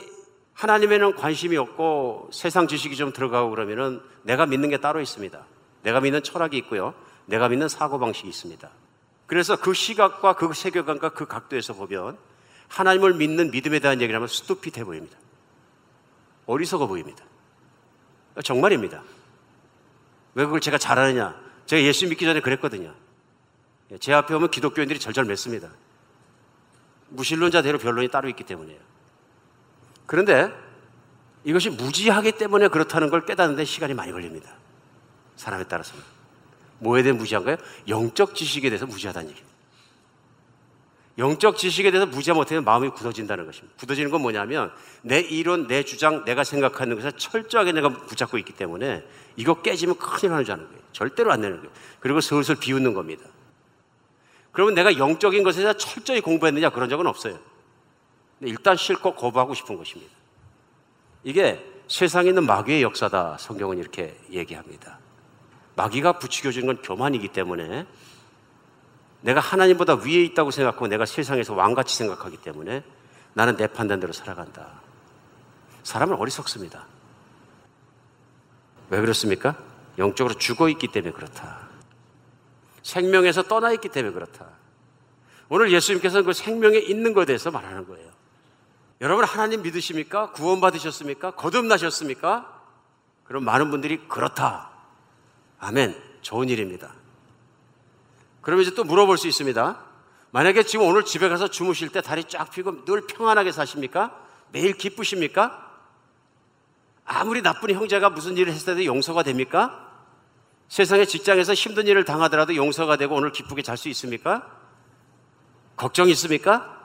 하나님에는 관심이 없고 세상 지식이 좀 들어가고 그러면은 내가 믿는 게 따로 있습니다. 내가 믿는 철학이 있고요. 내가 믿는 사고방식이 있습니다. 그래서 그 시각과 그 세계관과 그 각도에서 보면 하나님을 믿는 믿음에 대한 얘기를 하면 스투핏해 보입니다. 어리석어 보입니다. 정말입니다. 왜 그걸 제가 잘하느냐? 제가 예수 믿기 전에 그랬거든요. 예, 제 앞에 오면 기독교인들이 절절 맺습니다. 무신론자대로 변론이 따로 있기 때문이에요. 그런데 이것이 무지하기 때문에 그렇다는 걸 깨닫는데 시간이 많이 걸립니다. 사람에 따라서는. 뭐에 대해 무지한 가요? 영적 지식에 대해서 무지하다는 얘기입니다. 영적 지식에 대해서 무지하 못하면 마음이 굳어진다는 것입니다. 굳어지는 건 뭐냐면 내 이론, 내 주장, 내가 생각하는 것에 철저하게 내가 붙잡고 있기 때문에 이거 깨지면 큰일 나는 줄 아는 거예요. 절대로 안 되는 거예요. 그리고 슬슬 비웃는 겁니다. 그러면 내가 영적인 것에 대해서 철저히 공부했느냐 그런 적은 없어요. 일단 실컷 거부하고 싶은 것입니다. 이게 세상에 있는 마귀의 역사다. 성경은 이렇게 얘기합니다. 마귀가 부추겨주는 건 교만이기 때문에 내가 하나님보다 위에 있다고 생각하고 내가 세상에서 왕같이 생각하기 때문에 나는 내 판단대로 살아간다. 사람은 어리석습니다. 왜 그렇습니까? 영적으로 죽어 있기 때문에 그렇다. 생명에서 떠나 있기 때문에 그렇다. 오늘 예수님께서는 그 생명에 있는 것에 대해서 말하는 거예요. 여러분 하나님 믿으십니까? 구원받으셨습니까? 거듭나셨습니까? 그럼 많은 분들이 그렇다. 아멘. 좋은 일입니다. 그럼 이제 또 물어볼 수 있습니다. 만약에 지금 오늘 집에 가서 주무실 때 다리 쫙 펴고 늘 평안하게 사십니까? 매일 기쁘십니까? 아무리 나쁜 형제가 무슨 일을 했을 때도 용서가 됩니까? 세상의 직장에서 힘든 일을 당하더라도 용서가 되고 오늘 기쁘게 잘 수 있습니까? 걱정 있습니까?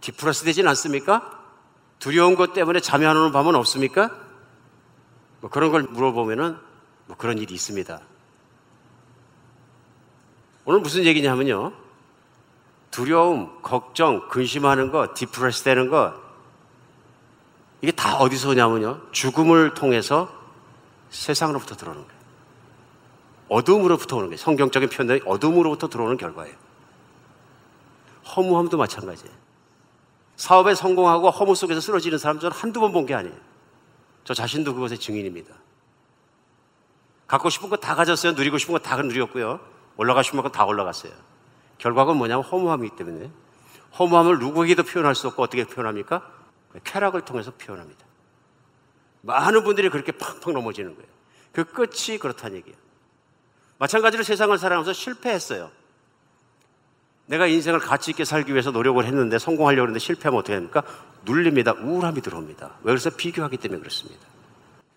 디프러스 되진 않습니까? 두려운 것 때문에 잠이 안 오는 밤은 없습니까? 뭐 그런 걸 물어보면은 뭐 그런 일이 있습니다. 오늘 무슨 얘기냐면요. 두려움, 걱정, 근심하는 것, 디프레스 되는 것, 이게 다 어디서 오냐면요. 죽음을 통해서 세상으로부터 들어오는 거예요. 어둠으로부터 오는 거예요. 성경적인 표현들이 어둠으로부터 들어오는 결과예요. 허무함도 마찬가지예요. 사업에 성공하고 허무 속에서 쓰러지는 사람 저는 한두 번 본 게 아니에요. 저 자신도 그것의 증인입니다. 갖고 싶은 거 다 가졌어요. 누리고 싶은 거 다 누렸고요. 싶은 거다 올라갔어요. 결과가 뭐냐면 허무함이기 때문에 허무함을 누구에게도 표현할 수 없고 어떻게 표현합니까? 쾌락을 통해서 표현합니다. 많은 분들이 그렇게 팍팍 넘어지는 거예요. 그 끝이 그렇다는 얘기예요. 마찬가지로 세상을 살아가면서 실패했어요. 내가 인생을 가치 있게 살기 위해서 노력을 했는데 성공하려고 했는데 실패하면 어떻게 됩니까? 눌립니다. 우울함이 들어옵니다. 왜 그래서 비교하기 때문에 그렇습니다.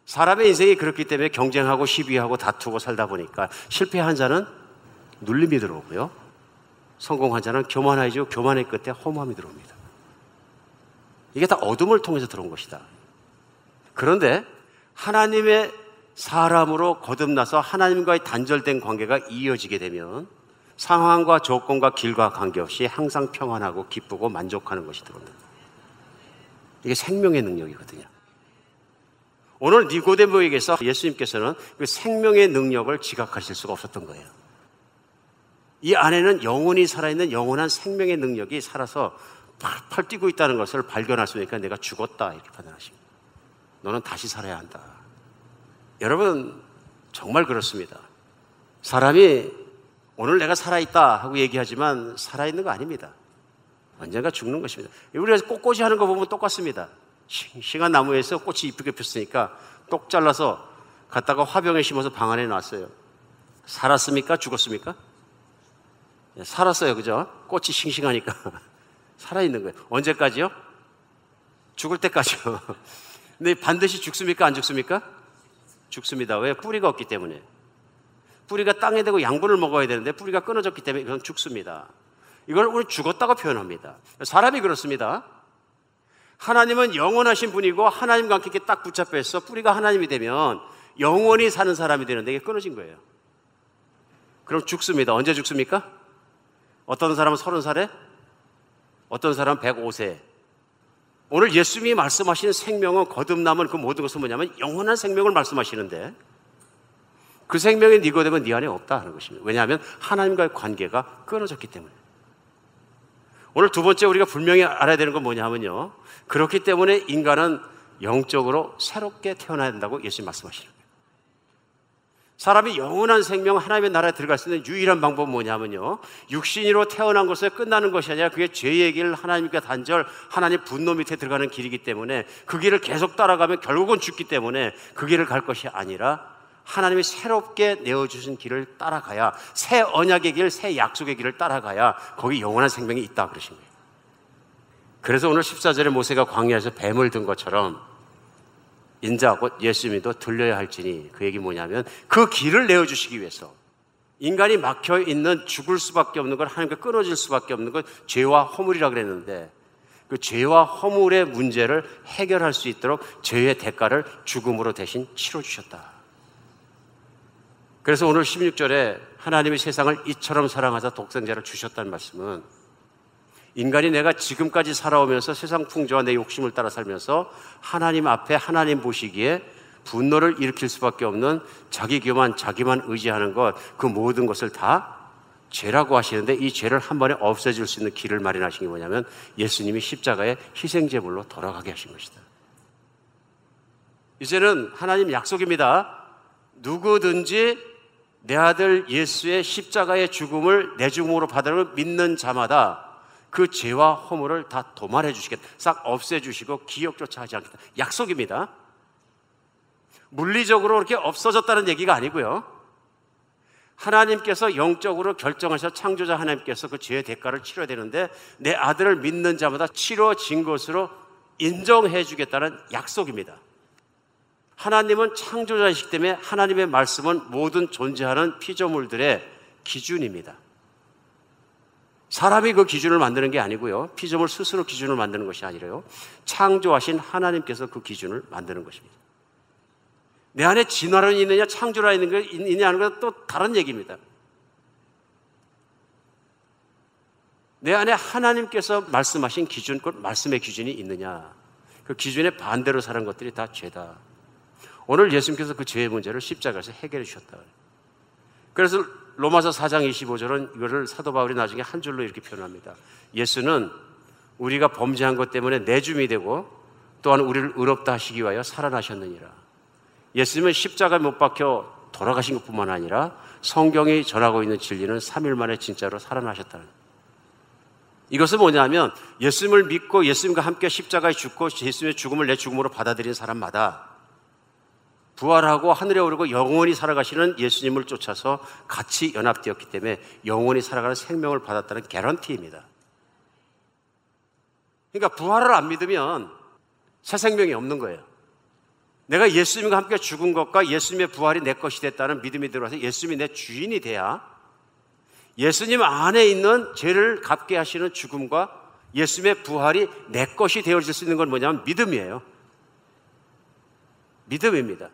사람의 인생이 그렇기 때문에 경쟁하고 시비하고 다투고 살다 보니까 실패한 자는 눌림이 들어오고요. 성공한 자는 교만해지고 교만의 끝에 허무함이 들어옵니다. 이게 다 어둠을 통해서 들어온 것이다. 그런데 하나님의 사람으로 거듭나서 하나님과의 단절된 관계가 이어지게 되면 상황과 조건과 길과 관계없이 항상 평안하고 기쁘고 만족하는 것이 들어옵니다. 이게 생명의 능력이거든요. 오늘 니고데모에게서 예수님께서는 그 생명의 능력을 지각하실 수가 없었던 거예요. 이 안에는 영혼이 살아있는 영원한 생명의 능력이 살아서 팔팔 뛰고 있다는 것을 있으니까 내가 죽었다 이렇게 판단하십니다. 너는 다시 살아야 한다. 여러분 정말 그렇습니다. 사람이 오늘 내가 살아있다 하고 얘기하지만 살아있는 거 아닙니다. 언젠가 죽는 것입니다. 우리가 꽃꽂이 하는 거 보면 똑같습니다. 싱싱한 나무에서 꽃이 이쁘게 폈으니까 똑 잘라서 갖다가 화병에 심어서 방 안에 놨어요. 살았습니까? 죽었습니까? 예, 살았어요. 그죠? 꽃이 싱싱하니까. <laughs> 살아있는 거예요. 언제까지요? 죽을 때까지요. <laughs> 근데 반드시 죽습니까? 안 죽습니까? 죽습니다. 왜? 뿌리가 없기 때문에. 뿌리가 땅에 대고 양분을 먹어야 되는데 뿌리가 끊어졌기 때문에 이건 죽습니다. 이걸 우리 죽었다고 표현합니다. 사람이 그렇습니다. 하나님은 영원하신 분이고 하나님과 함께 딱 붙잡혀 있어 뿌리가 하나님이 되면 영원히 사는 사람이 되는데 이게 끊어진 거예요. 그럼 죽습니다. 언제 죽습니까? 어떤 사람은 서른 살에, 어떤 사람은 105세. 오늘 예수님이 말씀하시는 생명은 거듭남은 그 모든 것은 뭐냐면 영원한 생명을 말씀하시는데 그 생명이 니고되면 네 안에 없다 하는 것입니다. 왜냐하면 하나님과의 관계가 끊어졌기 때문에. 오늘 두 번째 우리가 분명히 알아야 되는 건 뭐냐 하면요. 그렇기 때문에 인간은 영적으로 새롭게 태어나야 된다고 예수님 말씀하시는 거예요. 사람이 영원한 생명 하나님의 나라에 들어갈 수 있는 유일한 방법은 뭐냐면요. 육신으로 태어난 것에 끝나는 것이 아니라 그게 죄의 길, 하나님과 단절, 하나님 분노 밑에 들어가는 길이기 때문에 그 길을 계속 따라가면 결국은 죽기 때문에 그 길을 갈 것이 아니라 하나님이 새롭게 내어주신 길을 따라가야 새 언약의 길, 새 약속의 길을 따라가야 거기 영원한 생명이 있다 그러신 거예요. 그래서 오늘 14절에 모세가 광야에서 뱀을 든 것처럼 인자 곧 예수님도 들려야 할지니 그 얘기 뭐냐면 그 길을 내어주시기 위해서 인간이 막혀 있는 죽을 수밖에 없는 걸 하나님께 끊어질 수밖에 없는 건 죄와 허물이라 그랬는데 그 죄와 허물의 문제를 해결할 수 있도록 죄의 대가를 죽음으로 대신 치러 주셨다. 그래서 오늘 16절에 하나님이 세상을 이처럼 사랑하사 독생자를 주셨다는 말씀은 인간이 내가 지금까지 살아오면서 세상 풍조와 내 욕심을 따라 살면서 하나님 앞에 하나님 보시기에 분노를 일으킬 수밖에 없는 자기 교만, 자기만 의지하는 것, 그 모든 것을 다 죄라고 하시는데 이 죄를 한 번에 없애줄 수 있는 길을 마련하신 게 뭐냐면 예수님이 십자가의 희생제물로 돌아가게 하신 것이다. 이제는 하나님 약속입니다. 누구든지 내 아들 예수의 십자가의 죽음을 내 죽음으로 받으려 믿는 자마다 그 죄와 허물을 다 도말해 주시겠다. 싹 없애 주시고 기억조차 하지 않겠다. 약속입니다. 물리적으로 그렇게 없어졌다는 얘기가 아니고요. 하나님께서 영적으로 결정하셔 창조자 하나님께서 그 죄의 대가를 치러야 되는데 내 아들을 믿는 자마다 치러진 것으로 인정해 주겠다는 약속입니다. 하나님은 창조자이시기 때문에 하나님의 말씀은 모든 존재하는 피조물들의 기준입니다. 사람이 그 기준을 만드는 게 아니고요. 피조물 스스로 기준을 만드는 것이 아니라요. 창조하신 하나님께서 그 기준을 만드는 것입니다. 내 안에 진화론이 있느냐, 창조라 있는 게 있느냐 하는 건 또 다른 얘기입니다. 내 안에 하나님께서 말씀하신 기준, 곧 말씀의 기준이 있느냐. 그 기준에 반대로 사는 것들이 다 죄다. 오늘 예수님께서 그 죄의 문제를 십자가에서 해결해 주셨다. 그래서 로마서 4장 25절은 이거를 사도 바울이 나중에 한 줄로 이렇게 표현합니다. 예수는 우리가 범죄한 것 때문에 내줌이 되고 또한 우리를 의롭다 하시기 위하여 살아나셨느니라. 예수님은 십자가에 못 박혀 돌아가신 것뿐만 아니라 성경이 전하고 있는 진리는 3일 만에 진짜로 살아나셨다는 이것은 뭐냐면 예수님을 믿고 예수님과 함께 십자가에 죽고 예수님의 죽음을 내 죽음으로 받아들인 사람마다 부활하고 하늘에 오르고 영원히 살아가시는 예수님을 쫓아서 같이 연합되었기 때문에 영원히 살아가는 생명을 받았다는 개런티입니다. 그러니까 부활을 안 믿으면 새 생명이 없는 거예요. 내가 예수님과 함께 죽은 것과 예수님의 부활이 내 것이 됐다는 믿음이 들어와서 예수님이 내 주인이 돼야 예수님 안에 있는 죄를 갚게 하시는 죽음과 예수님의 부활이 내 것이 되어질 수 있는 건 뭐냐면 믿음이에요. 믿음입니다.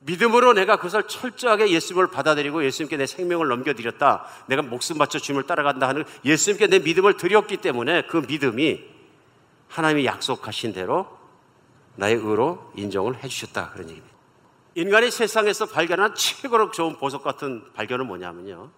믿음으로 내가 그것을 철저하게 예수님을 받아들이고 예수님께 내 생명을 넘겨드렸다. 내가 목숨 바쳐 주님을 따라간다 하는 예수님께 내 믿음을 드렸기 때문에 그 믿음이 하나님이 약속하신 대로 나의 의로 인정을 해주셨다. 그런 얘기입니다. 인간이 세상에서 발견한 최고로 좋은 보석 같은 발견은 뭐냐면요.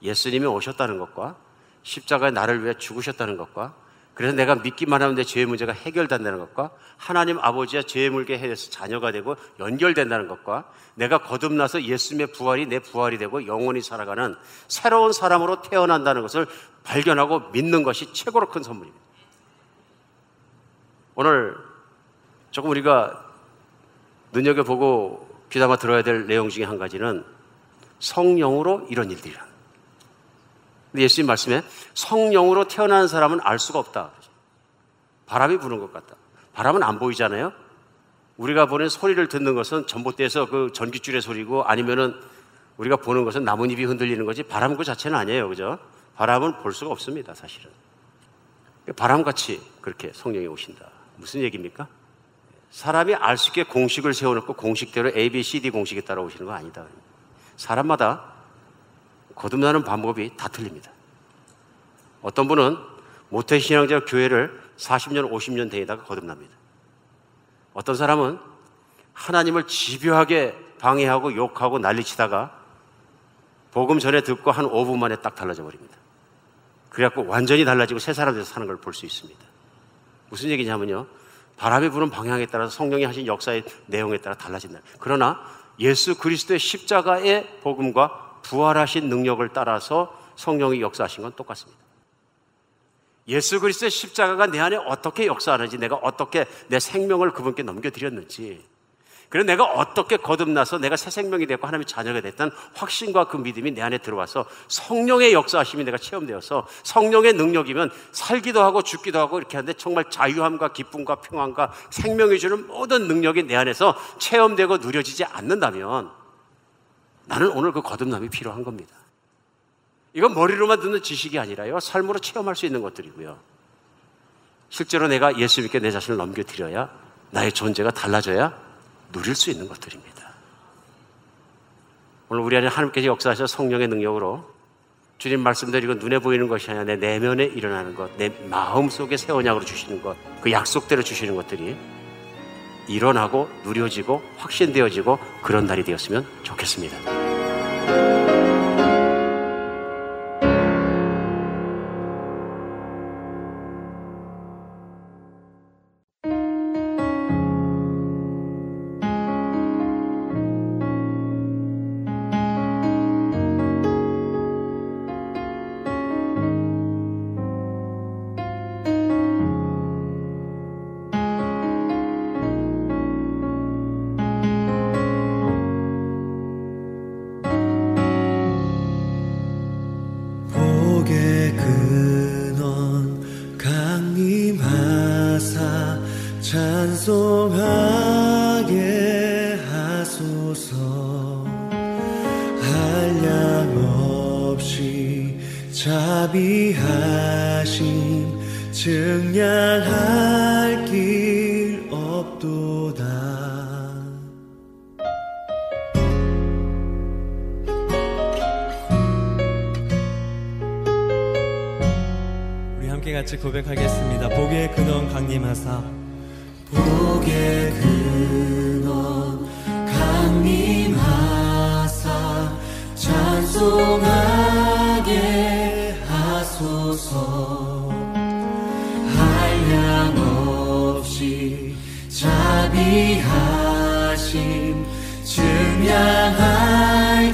예수님이 오셨다는 것과 십자가에 나를 위해 죽으셨다는 것과 그래서 내가 믿기만 하면 내 죄의 문제가 해결된다는 것과 하나님 아버지의 죄의 물게 해서 자녀가 되고 연결된다는 것과 내가 거듭나서 예수님의 부활이 내 부활이 되고 영원히 살아가는 새로운 사람으로 태어난다는 것을 발견하고 믿는 것이 최고로 큰 선물입니다. 오늘 조금 우리가 눈여겨보고 귀담아 들어야 될 내용 중에 한 가지는 성령으로 이런 일들이라. 근데 예수님 말씀에 성령으로 태어난 사람은 알 수가 없다. 바람이 부는 것 같다. 바람은 안 보이잖아요? 우리가 보는 소리를 듣는 것은 전봇대에서 그 전기줄의 소리고 아니면은 우리가 보는 것은 나뭇잎이 흔들리는 거지 바람 그 자체는 아니에요. 그죠? 바람은 볼 수가 없습니다. 사실은. 바람같이 그렇게 성령이 오신다. 무슨 얘기입니까? 사람이 알 수 있게 공식을 세워놓고 공식대로 A, B, C, D 공식에 따라 오시는 거 아니다. 사람마다 거듭나는 방법이 다 틀립니다. 어떤 분은 모태신앙자 교회를 40년, 50년 다니다가 거듭납니다. 어떤 사람은 하나님을 집요하게 방해하고 욕하고 난리치다가 복음 전에 듣고 한 5분 만에 딱 달라져 버립니다. 그래갖고 완전히 달라지고 새 사람 돼서 사는 걸 볼 수 있습니다. 무슨 얘기냐면요. 바람이 부는 방향에 따라서 성령이 하신 역사의 내용에 따라 달라진다. 그러나 예수 그리스도의 십자가의 복음과 부활하신 능력을 따라서 성령이 역사하신 건 똑같습니다. 예수 그리스도의 십자가가 내 안에 어떻게 역사하는지, 내가 어떻게 내 생명을 그분께 넘겨드렸는지, 그리고 내가 어떻게 거듭나서 내가 새 생명이 되고 하나님의 자녀가 됐던 확신과 그 믿음이 내 안에 들어와서 성령의 역사하심이 내가 체험되어서 성령의 능력이면 살기도 하고 죽기도 하고 이렇게 하는데 정말 자유함과 기쁨과 평안과 생명이 주는 모든 능력이 내 안에서 체험되고 누려지지 않는다면 나는 오늘 그 거듭남이 필요한 겁니다. 이건 머리로만 듣는 지식이 아니라요. 삶으로 체험할 수 있는 것들이고요. 실제로 내가 예수 님께 내 자신을 넘겨드려야 나의 존재가 달라져야 누릴 수 있는 것들입니다. 오늘 우리 안에 하나님께서 역사하셔 성령의 능력으로 주님 이건 눈에 보이는 것이 아니라 내 내면에 일어나는 것, 내 마음 속에 새 언약으로 주시는 것, 그 약속대로 주시는 것들이 일어나고 누려지고 확신되어지고 그런 날이 되었으면 좋겠습니다. 증량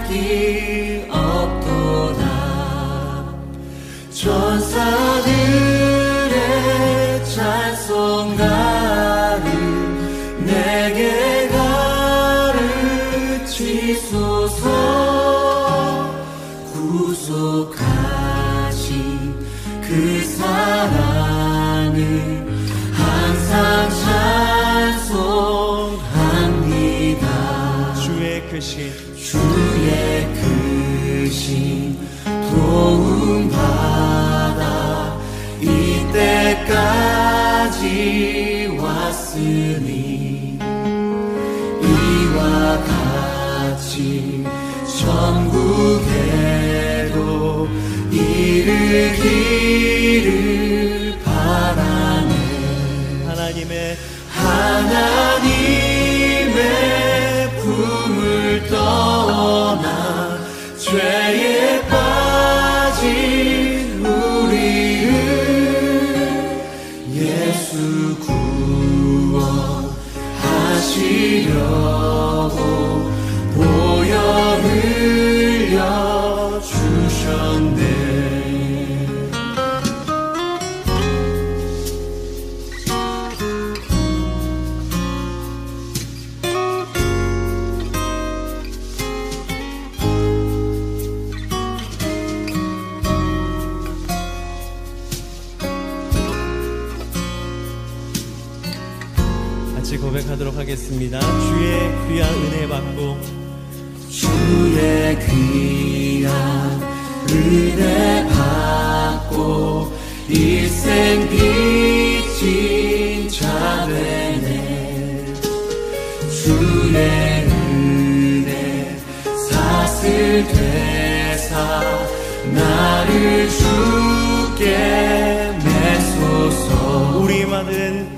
이 하겠습니다. 주의 귀한 은혜 받고. 주의 귀한 은혜 받고 일생 빚진 자 되네. 주의 은혜 사슬 되사 나를 주께 내소서. 우리 마는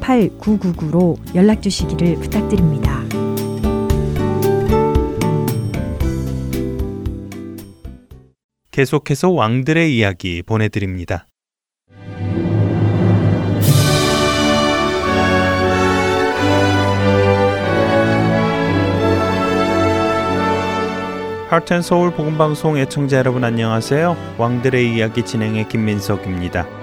602-866-8999로 연락 주시기를 부탁드립니다. 계속해서 왕들의 이야기 보내드립니다. 하트앤서울 복음방송 애청자 여러분 안녕하세요. 왕들의 이야기 진행의 김민석입니다.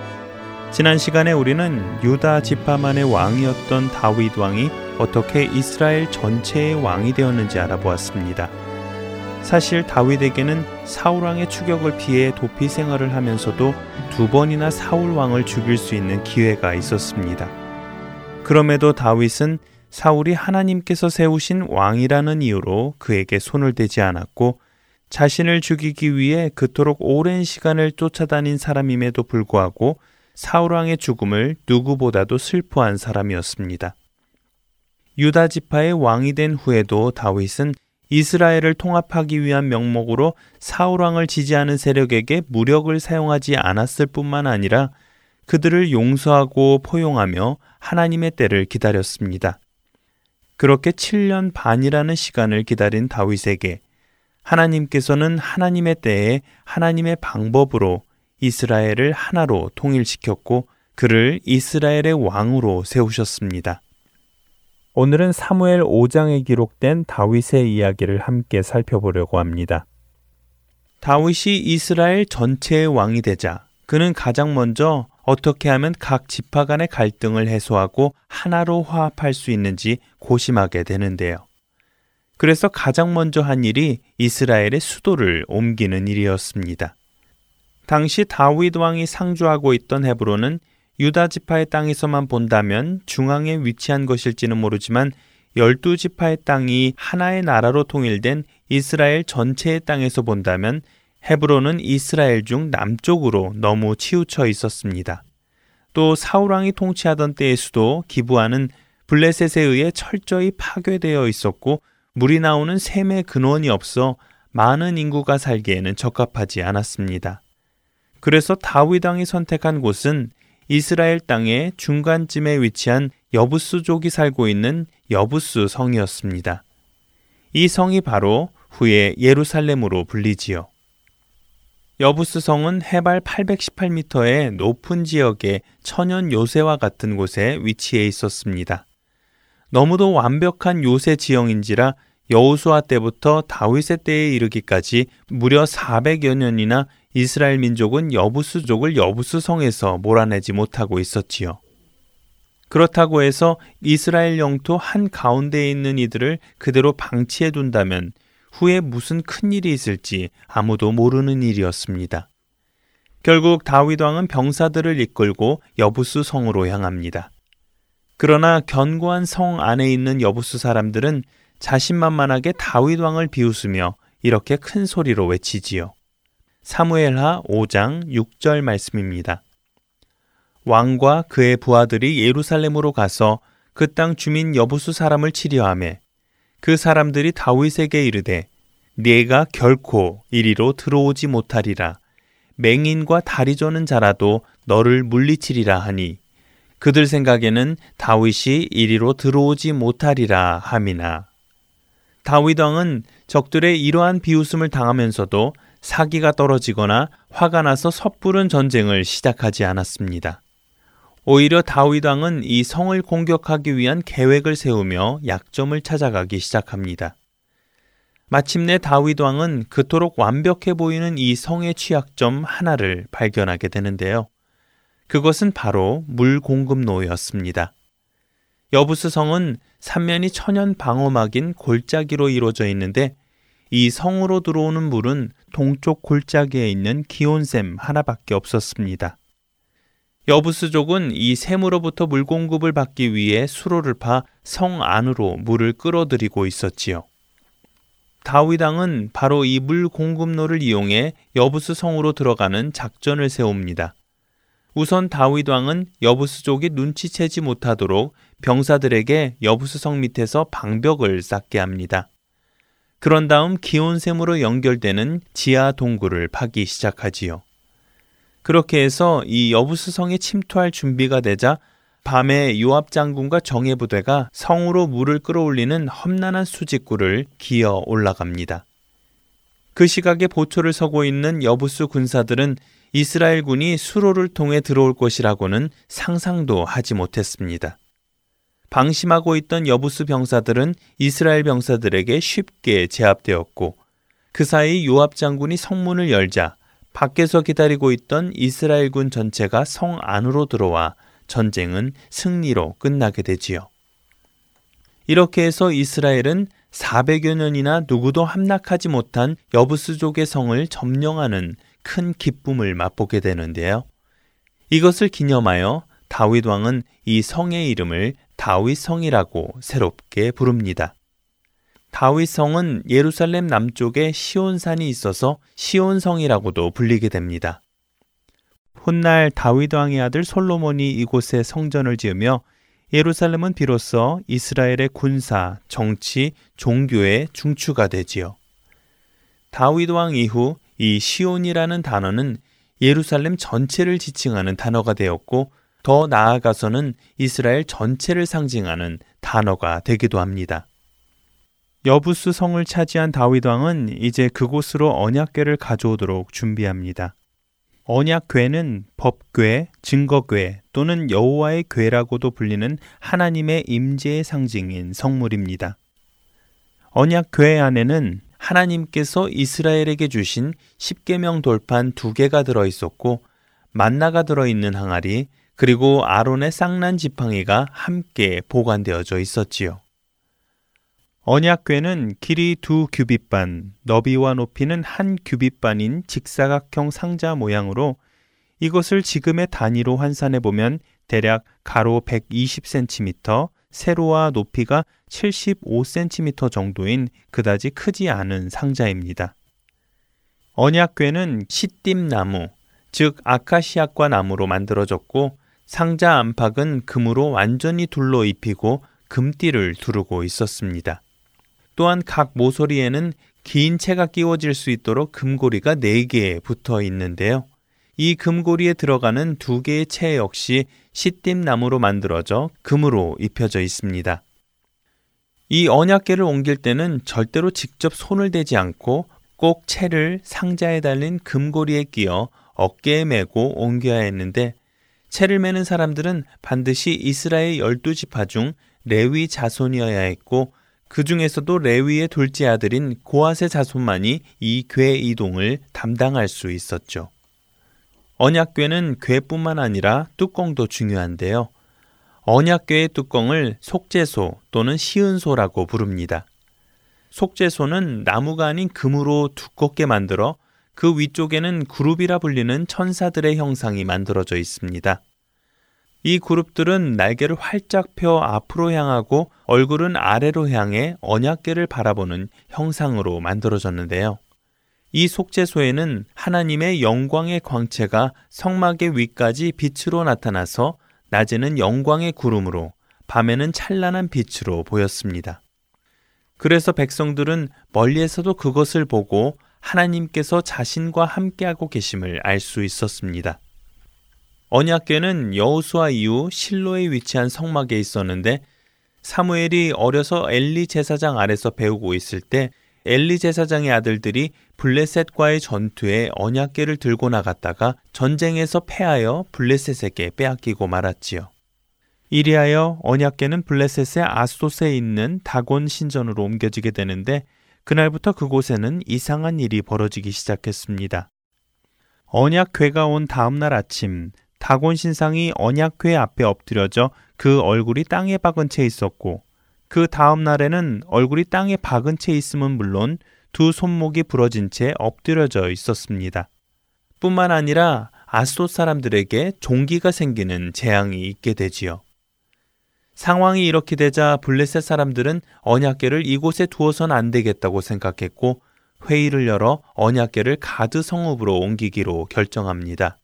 지난 시간에 우리는 유다 지파만의 왕이었던 다윗 왕이 어떻게 이스라엘 전체의 왕이 되었는지 알아보았습니다. 사실 다윗에게는 사울 왕의 추격을 피해 도피 생활을 하면서도 두 번이나 사울 왕을 죽일 수 있는 기회가 있었습니다. 그럼에도 다윗은 사울이 하나님께서 세우신 왕이라는 이유로 그에게 손을 대지 않았고 자신을 죽이기 위해 그토록 오랜 시간을 쫓아다닌 사람임에도 불구하고 사울 왕의 죽음을 누구보다도 슬퍼한 사람이었습니다. 유다 지파의 왕이 된 후에도 다윗은 이스라엘을 통합하기 위한 명목으로 사울 왕을 지지하는 세력에게 무력을 사용하지 않았을 뿐만 아니라 그들을 용서하고 포용하며 하나님의 때를 기다렸습니다. 그렇게 7년 반이라는 시간을 기다린 다윗에게 하나님께서는 하나님의 때에 하나님의 방법으로 이스라엘을 하나로 통일시켰고 그를 이스라엘의 왕으로 세우셨습니다. 오늘은 사무엘 5장에 기록된 다윗의 이야기를 함께 살펴보려고 합니다. 다윗이 이스라엘 전체의 왕이 되자 그는 가장 먼저 어떻게 하면 각 지파 간의 갈등을 해소하고 하나로 화합할 수 있는지 고심하게 되는데요. 그래서 가장 먼저 한 일이 이스라엘의 수도를 옮기는 일이었습니다. 당시 다윗 왕이 상주하고 있던 헤브론은 유다 지파의 땅에서만 본다면 중앙에 위치한 것일지는 모르지만 열두 지파의 땅이 하나의 나라로 통일된 이스라엘 전체의 땅에서 본다면 헤브론은 이스라엘 중 남쪽으로 너무 치우쳐 있었습니다. 또 사울왕이 통치하던 때의 수도 기부하는 블레셋에 의해 철저히 파괴되어 있었고 물이 나오는 샘의 근원이 없어 많은 인구가 살기에는 적합하지 않았습니다. 그래서 다윗 왕이 선택한 곳은 이스라엘 땅의 중간쯤에 위치한 여부스족이 살고 있는 여부스 성이었습니다. 이 성이 바로 후에 예루살렘으로 불리지요. 여부스 성은 해발 818m의 높은 지역의 천연 요새와 같은 곳에 위치해 있었습니다. 너무도 완벽한 요새 지형인지라 여우수아 때부터 다윗의 때에 이르기까지 무려 400여 년이나 이스라엘 민족은 여부스족을 여부스 성에서 몰아내지 못하고 있었지요. 그렇다고 해서 이스라엘 영토 한 가운데에 있는 이들을 그대로 방치해 둔다면 후에 무슨 큰 일이 있을지 아무도 모르는 일이었습니다. 결국 다윗 왕은 병사들을 이끌고 여부스 성으로 향합니다. 그러나 견고한 성 안에 있는 여부스 사람들은 자신만만하게 다윗 왕을 비웃으며 이렇게 큰 소리로 외치지요. 사무엘하 5장 6절 말씀입니다. 왕과 그의 부하들이 예루살렘으로 가서 그 땅 주민 여부수 사람을 치려하매 그 사람들이 다윗에게 이르되 네가 결코 이리로 들어오지 못하리라 맹인과 다리 저는 자라도 너를 물리치리라 하니 그들 생각에는 다윗이 이리로 들어오지 못하리라 함이나 다윗 왕은 적들의 이러한 비웃음을 당하면서도 사기가 떨어지거나 화가 나서 섣부른 전쟁을 시작하지 않았습니다. 오히려 다윗 왕은 이 성을 공격하기 위한 계획을 세우며 약점을 찾아가기 시작합니다. 마침내 다윗 왕은 그토록 완벽해 보이는 이 성의 취약점 하나를 발견하게 되는데요. 그것은 바로 물 공급로였습니다. 여부스 성은 삼면이 천연 방어막인 골짜기로 이루어져 있는데 이 성으로 들어오는 물은 동쪽 골짜기에 있는 기온샘 하나밖에 없었습니다. 여부스족은 이 샘으로부터 물 공급을 받기 위해 수로를 파 성 안으로 물을 끌어들이고 있었지요. 다윗 왕은 바로 이 물 공급로를 이용해 여부스 성으로 들어가는 작전을 세웁니다. 우선 다윗 왕은 여부스족이 눈치채지 못하도록 병사들에게 여부스 성 밑에서 방벽을 쌓게 합니다. 그런 다음 기온샘으로 연결되는 지하 동굴을 파기 시작하지요. 그렇게 해서 이 여부스성에 침투할 준비가 되자 밤에 요압 장군과 정예 부대가 성으로 물을 끌어올리는 험난한 수직구를 기어 올라갑니다. 그 시각에 보초를 서고 있는 여부스 군사들은 이스라엘 군이 수로를 통해 들어올 것이라고는 상상도 하지 못했습니다. 방심하고 있던 여부스 병사들은 이스라엘 병사들에게 쉽게 제압되었고 그 사이 요압 장군이 성문을 열자 밖에서 기다리고 있던 이스라엘군 전체가 성 안으로 들어와 전쟁은 승리로 끝나게 되지요. 이렇게 해서 이스라엘은 400여 년이나 누구도 함락하지 못한 여부스족의 성을 점령하는 큰 기쁨을 맛보게 되는데요. 이것을 기념하여 다윗 왕은 이 성의 이름을 다윗성이라고 새롭게 부릅니다. 다윗성은 예루살렘 남쪽에 시온산이 있어서 시온성이라고도 불리게 됩니다. 훗날 다윗 왕의 아들 솔로몬이 이곳에 성전을 지으며 예루살렘은 비로소 이스라엘의 군사, 정치, 종교의 중추가 되지요. 다윗 왕 이후 이 시온이라는 단어는 예루살렘 전체를 지칭하는 단어가 되었고 더 나아가서는 이스라엘 전체를 상징하는 단어가 되기도 합니다. 여부스 성을 차지한 다윗 왕은 이제 그곳으로 언약궤를 가져오도록 준비합니다. 언약궤는 법궤, 증거궤 또는 여호와의 궤라고도 불리는 하나님의 임재의 상징인 성물입니다. 언약궤 안에는 하나님께서 이스라엘에게 주신 십계명 돌판 두 개가 들어 있었고 만나가 들어 있는 항아리 그리고 아론의 쌍난 지팡이가 함께 보관되어져 있었지요. 언약궤는 길이 두 규빗반, 너비와 높이는 한 규빗반인 직사각형 상자 모양으로 이것을 지금의 단위로 환산해 보면 대략 가로 120cm, 세로와 높이가 75cm 정도인 그다지 크지 않은 상자입니다. 언약궤는 시띠 나무, 즉 아카시아과 나무로 만들어졌고 상자 안팎은 금으로 완전히 둘러 입히고 금띠를 두르고 있었습니다. 또한 각 모서리에는 긴 채가 끼워질 수 있도록 금고리가 4개 붙어 있는데요. 이 금고리에 들어가는 두 개의 채 역시 시띠나무로 만들어져 금으로 입혀져 있습니다. 이 언약계를 옮길 때는 절대로 직접 손을 대지 않고 꼭 채를 상자에 달린 금고리에 끼어 어깨에 메고 옮겨야 했는데 채를 매는 사람들은 반드시 이스라엘 열두 지파 중 레위 자손이어야 했고 그 중에서도 레위의 둘째 아들인 고아세 자손만이 이궤 이동을 담당할 수 있었죠. 언약궤는 궤뿐만 아니라 뚜껑도 중요한데요. 언약궤의 뚜껑을 속죄소 또는 시은소라고 부릅니다. 속죄소는 나무가 아닌 금으로 두껍게 만들어 그 위쪽에는 그룹이라 불리는 천사들의 형상이 만들어져 있습니다. 이 그룹들은 날개를 활짝 펴 앞으로 향하고 얼굴은 아래로 향해 언약계를 바라보는 형상으로 만들어졌는데요. 이 속죄소에는 하나님의 영광의 광채가 성막의 위까지 빛으로 나타나서 낮에는 영광의 구름으로 밤에는 찬란한 빛으로 보였습니다. 그래서 백성들은 멀리에서도 그것을 보고 하나님께서 자신과 함께하고 계심을 알 수 있었습니다. 언약궤는 여호수아 이후 실로에 위치한 성막에 있었는데 사무엘이 어려서 엘리 제사장 아래서 배우고 있을 때 엘리 제사장의 아들들이 블레셋과의 전투에 언약궤를 들고 나갔다가 전쟁에서 패하여 블레셋에게 빼앗기고 말았지요. 이리하여 언약궤는 블레셋의 아소스에 있는 다곤 신전으로 옮겨지게 되는데 그날부터 그곳에는 이상한 일이 벌어지기 시작했습니다. 언약궤가 온 다음날 아침 다곤 신상이 언약궤 앞에 엎드려져 그 얼굴이 땅에 박은 채 있었고 그 다음 날에는 얼굴이 땅에 박은 채 있음은 물론 두 손목이 부러진 채 엎드려져 있었습니다. 뿐만 아니라 아스돗 사람들에게 종기가 생기는 재앙이 있게 되지요. 상황이 이렇게 되자 블레셋 사람들은 언약궤를 이곳에 두어선 안 되겠다고 생각했고 회의를 열어 언약궤를 가드 성읍으로 옮기기로 결정합니다.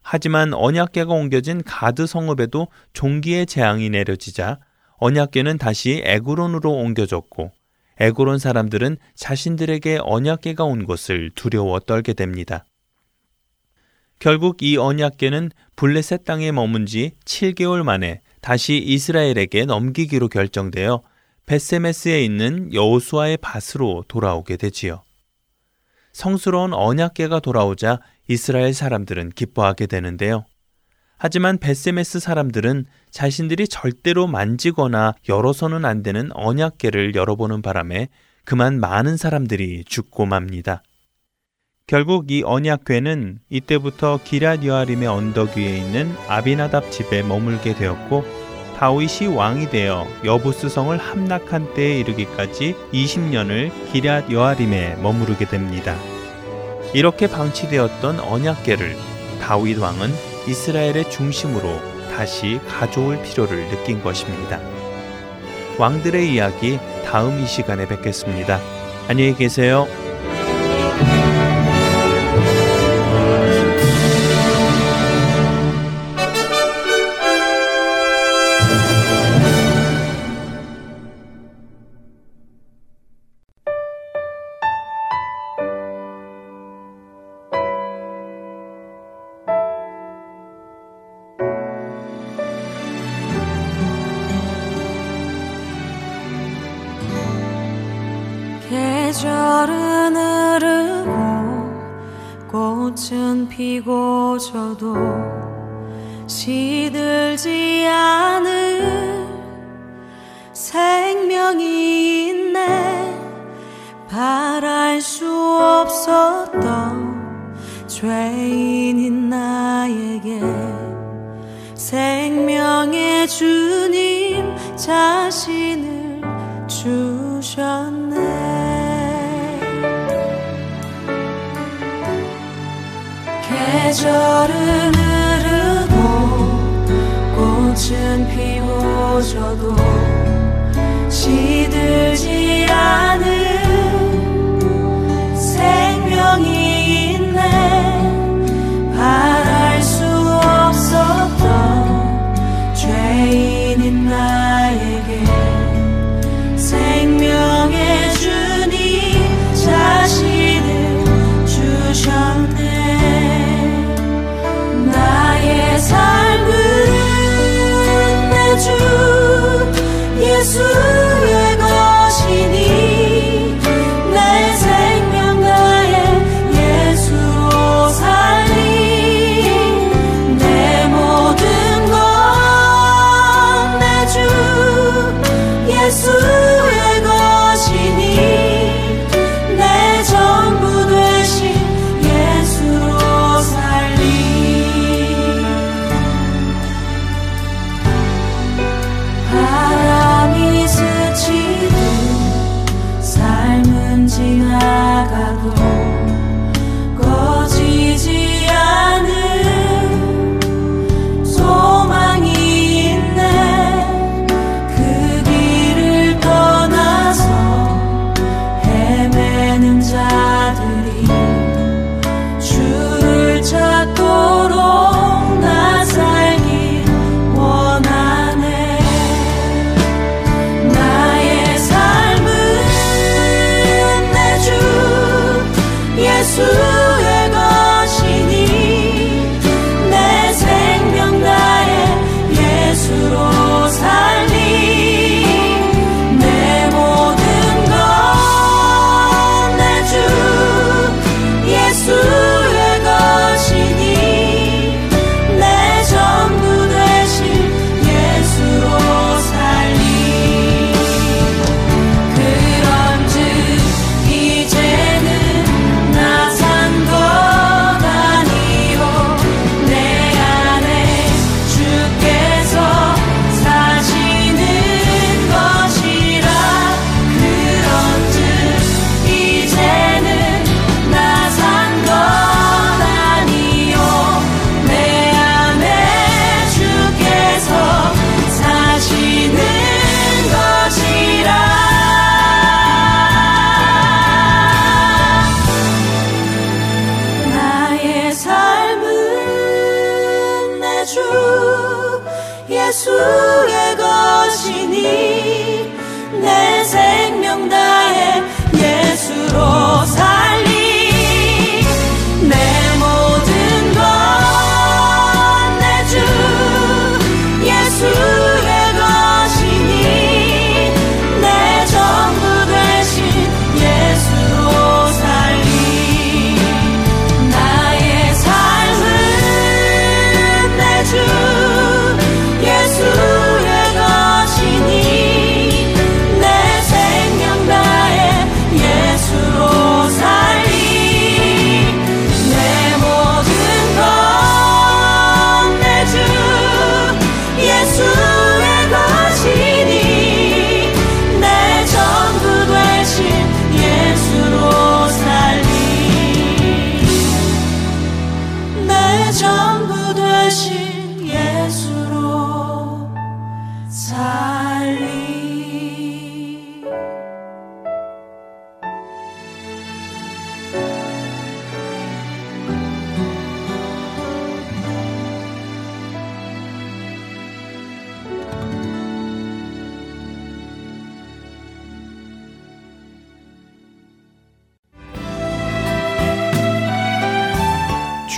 하지만 언약궤가 옮겨진 가드 성읍에도 종기의 재앙이 내려지자 언약궤는 다시 에그론으로 옮겨졌고 에그론 사람들은 자신들에게 언약궤가 온 것을 두려워 떨게 됩니다. 결국 이 언약궤는 블레셋 땅에 머문 지 7개월 만에 다시 이스라엘에게 넘기기로 결정되어 베세메스에 있는 여호수아의 밭으로 돌아오게 되지요. 성스러운 언약계가 돌아오자 이스라엘 사람들은 기뻐하게 되는데요. 하지만 베세메스 사람들은 자신들이 절대로 만지거나 열어서는 안 되는 언약계를 열어보는 바람에 그만 많은 사람들이 죽고 맙니다. 결국 이 언약궤는 이때부터 기랏 여아림의 언덕 위에 있는 아비나답 집에 머물게 되었고 다윗이 왕이 되어 여부스 성을 함락한 때에 이르기까지 20년을 기랏 여아림에 머무르게 됩니다. 이렇게 방치되었던 언약궤를 다윗 왕은 이스라엘의 중심으로 다시 가져올 필요를 느낀 것입니다. 왕들의 이야기 다음 이 시간에 뵙겠습니다. 안녕히 계세요.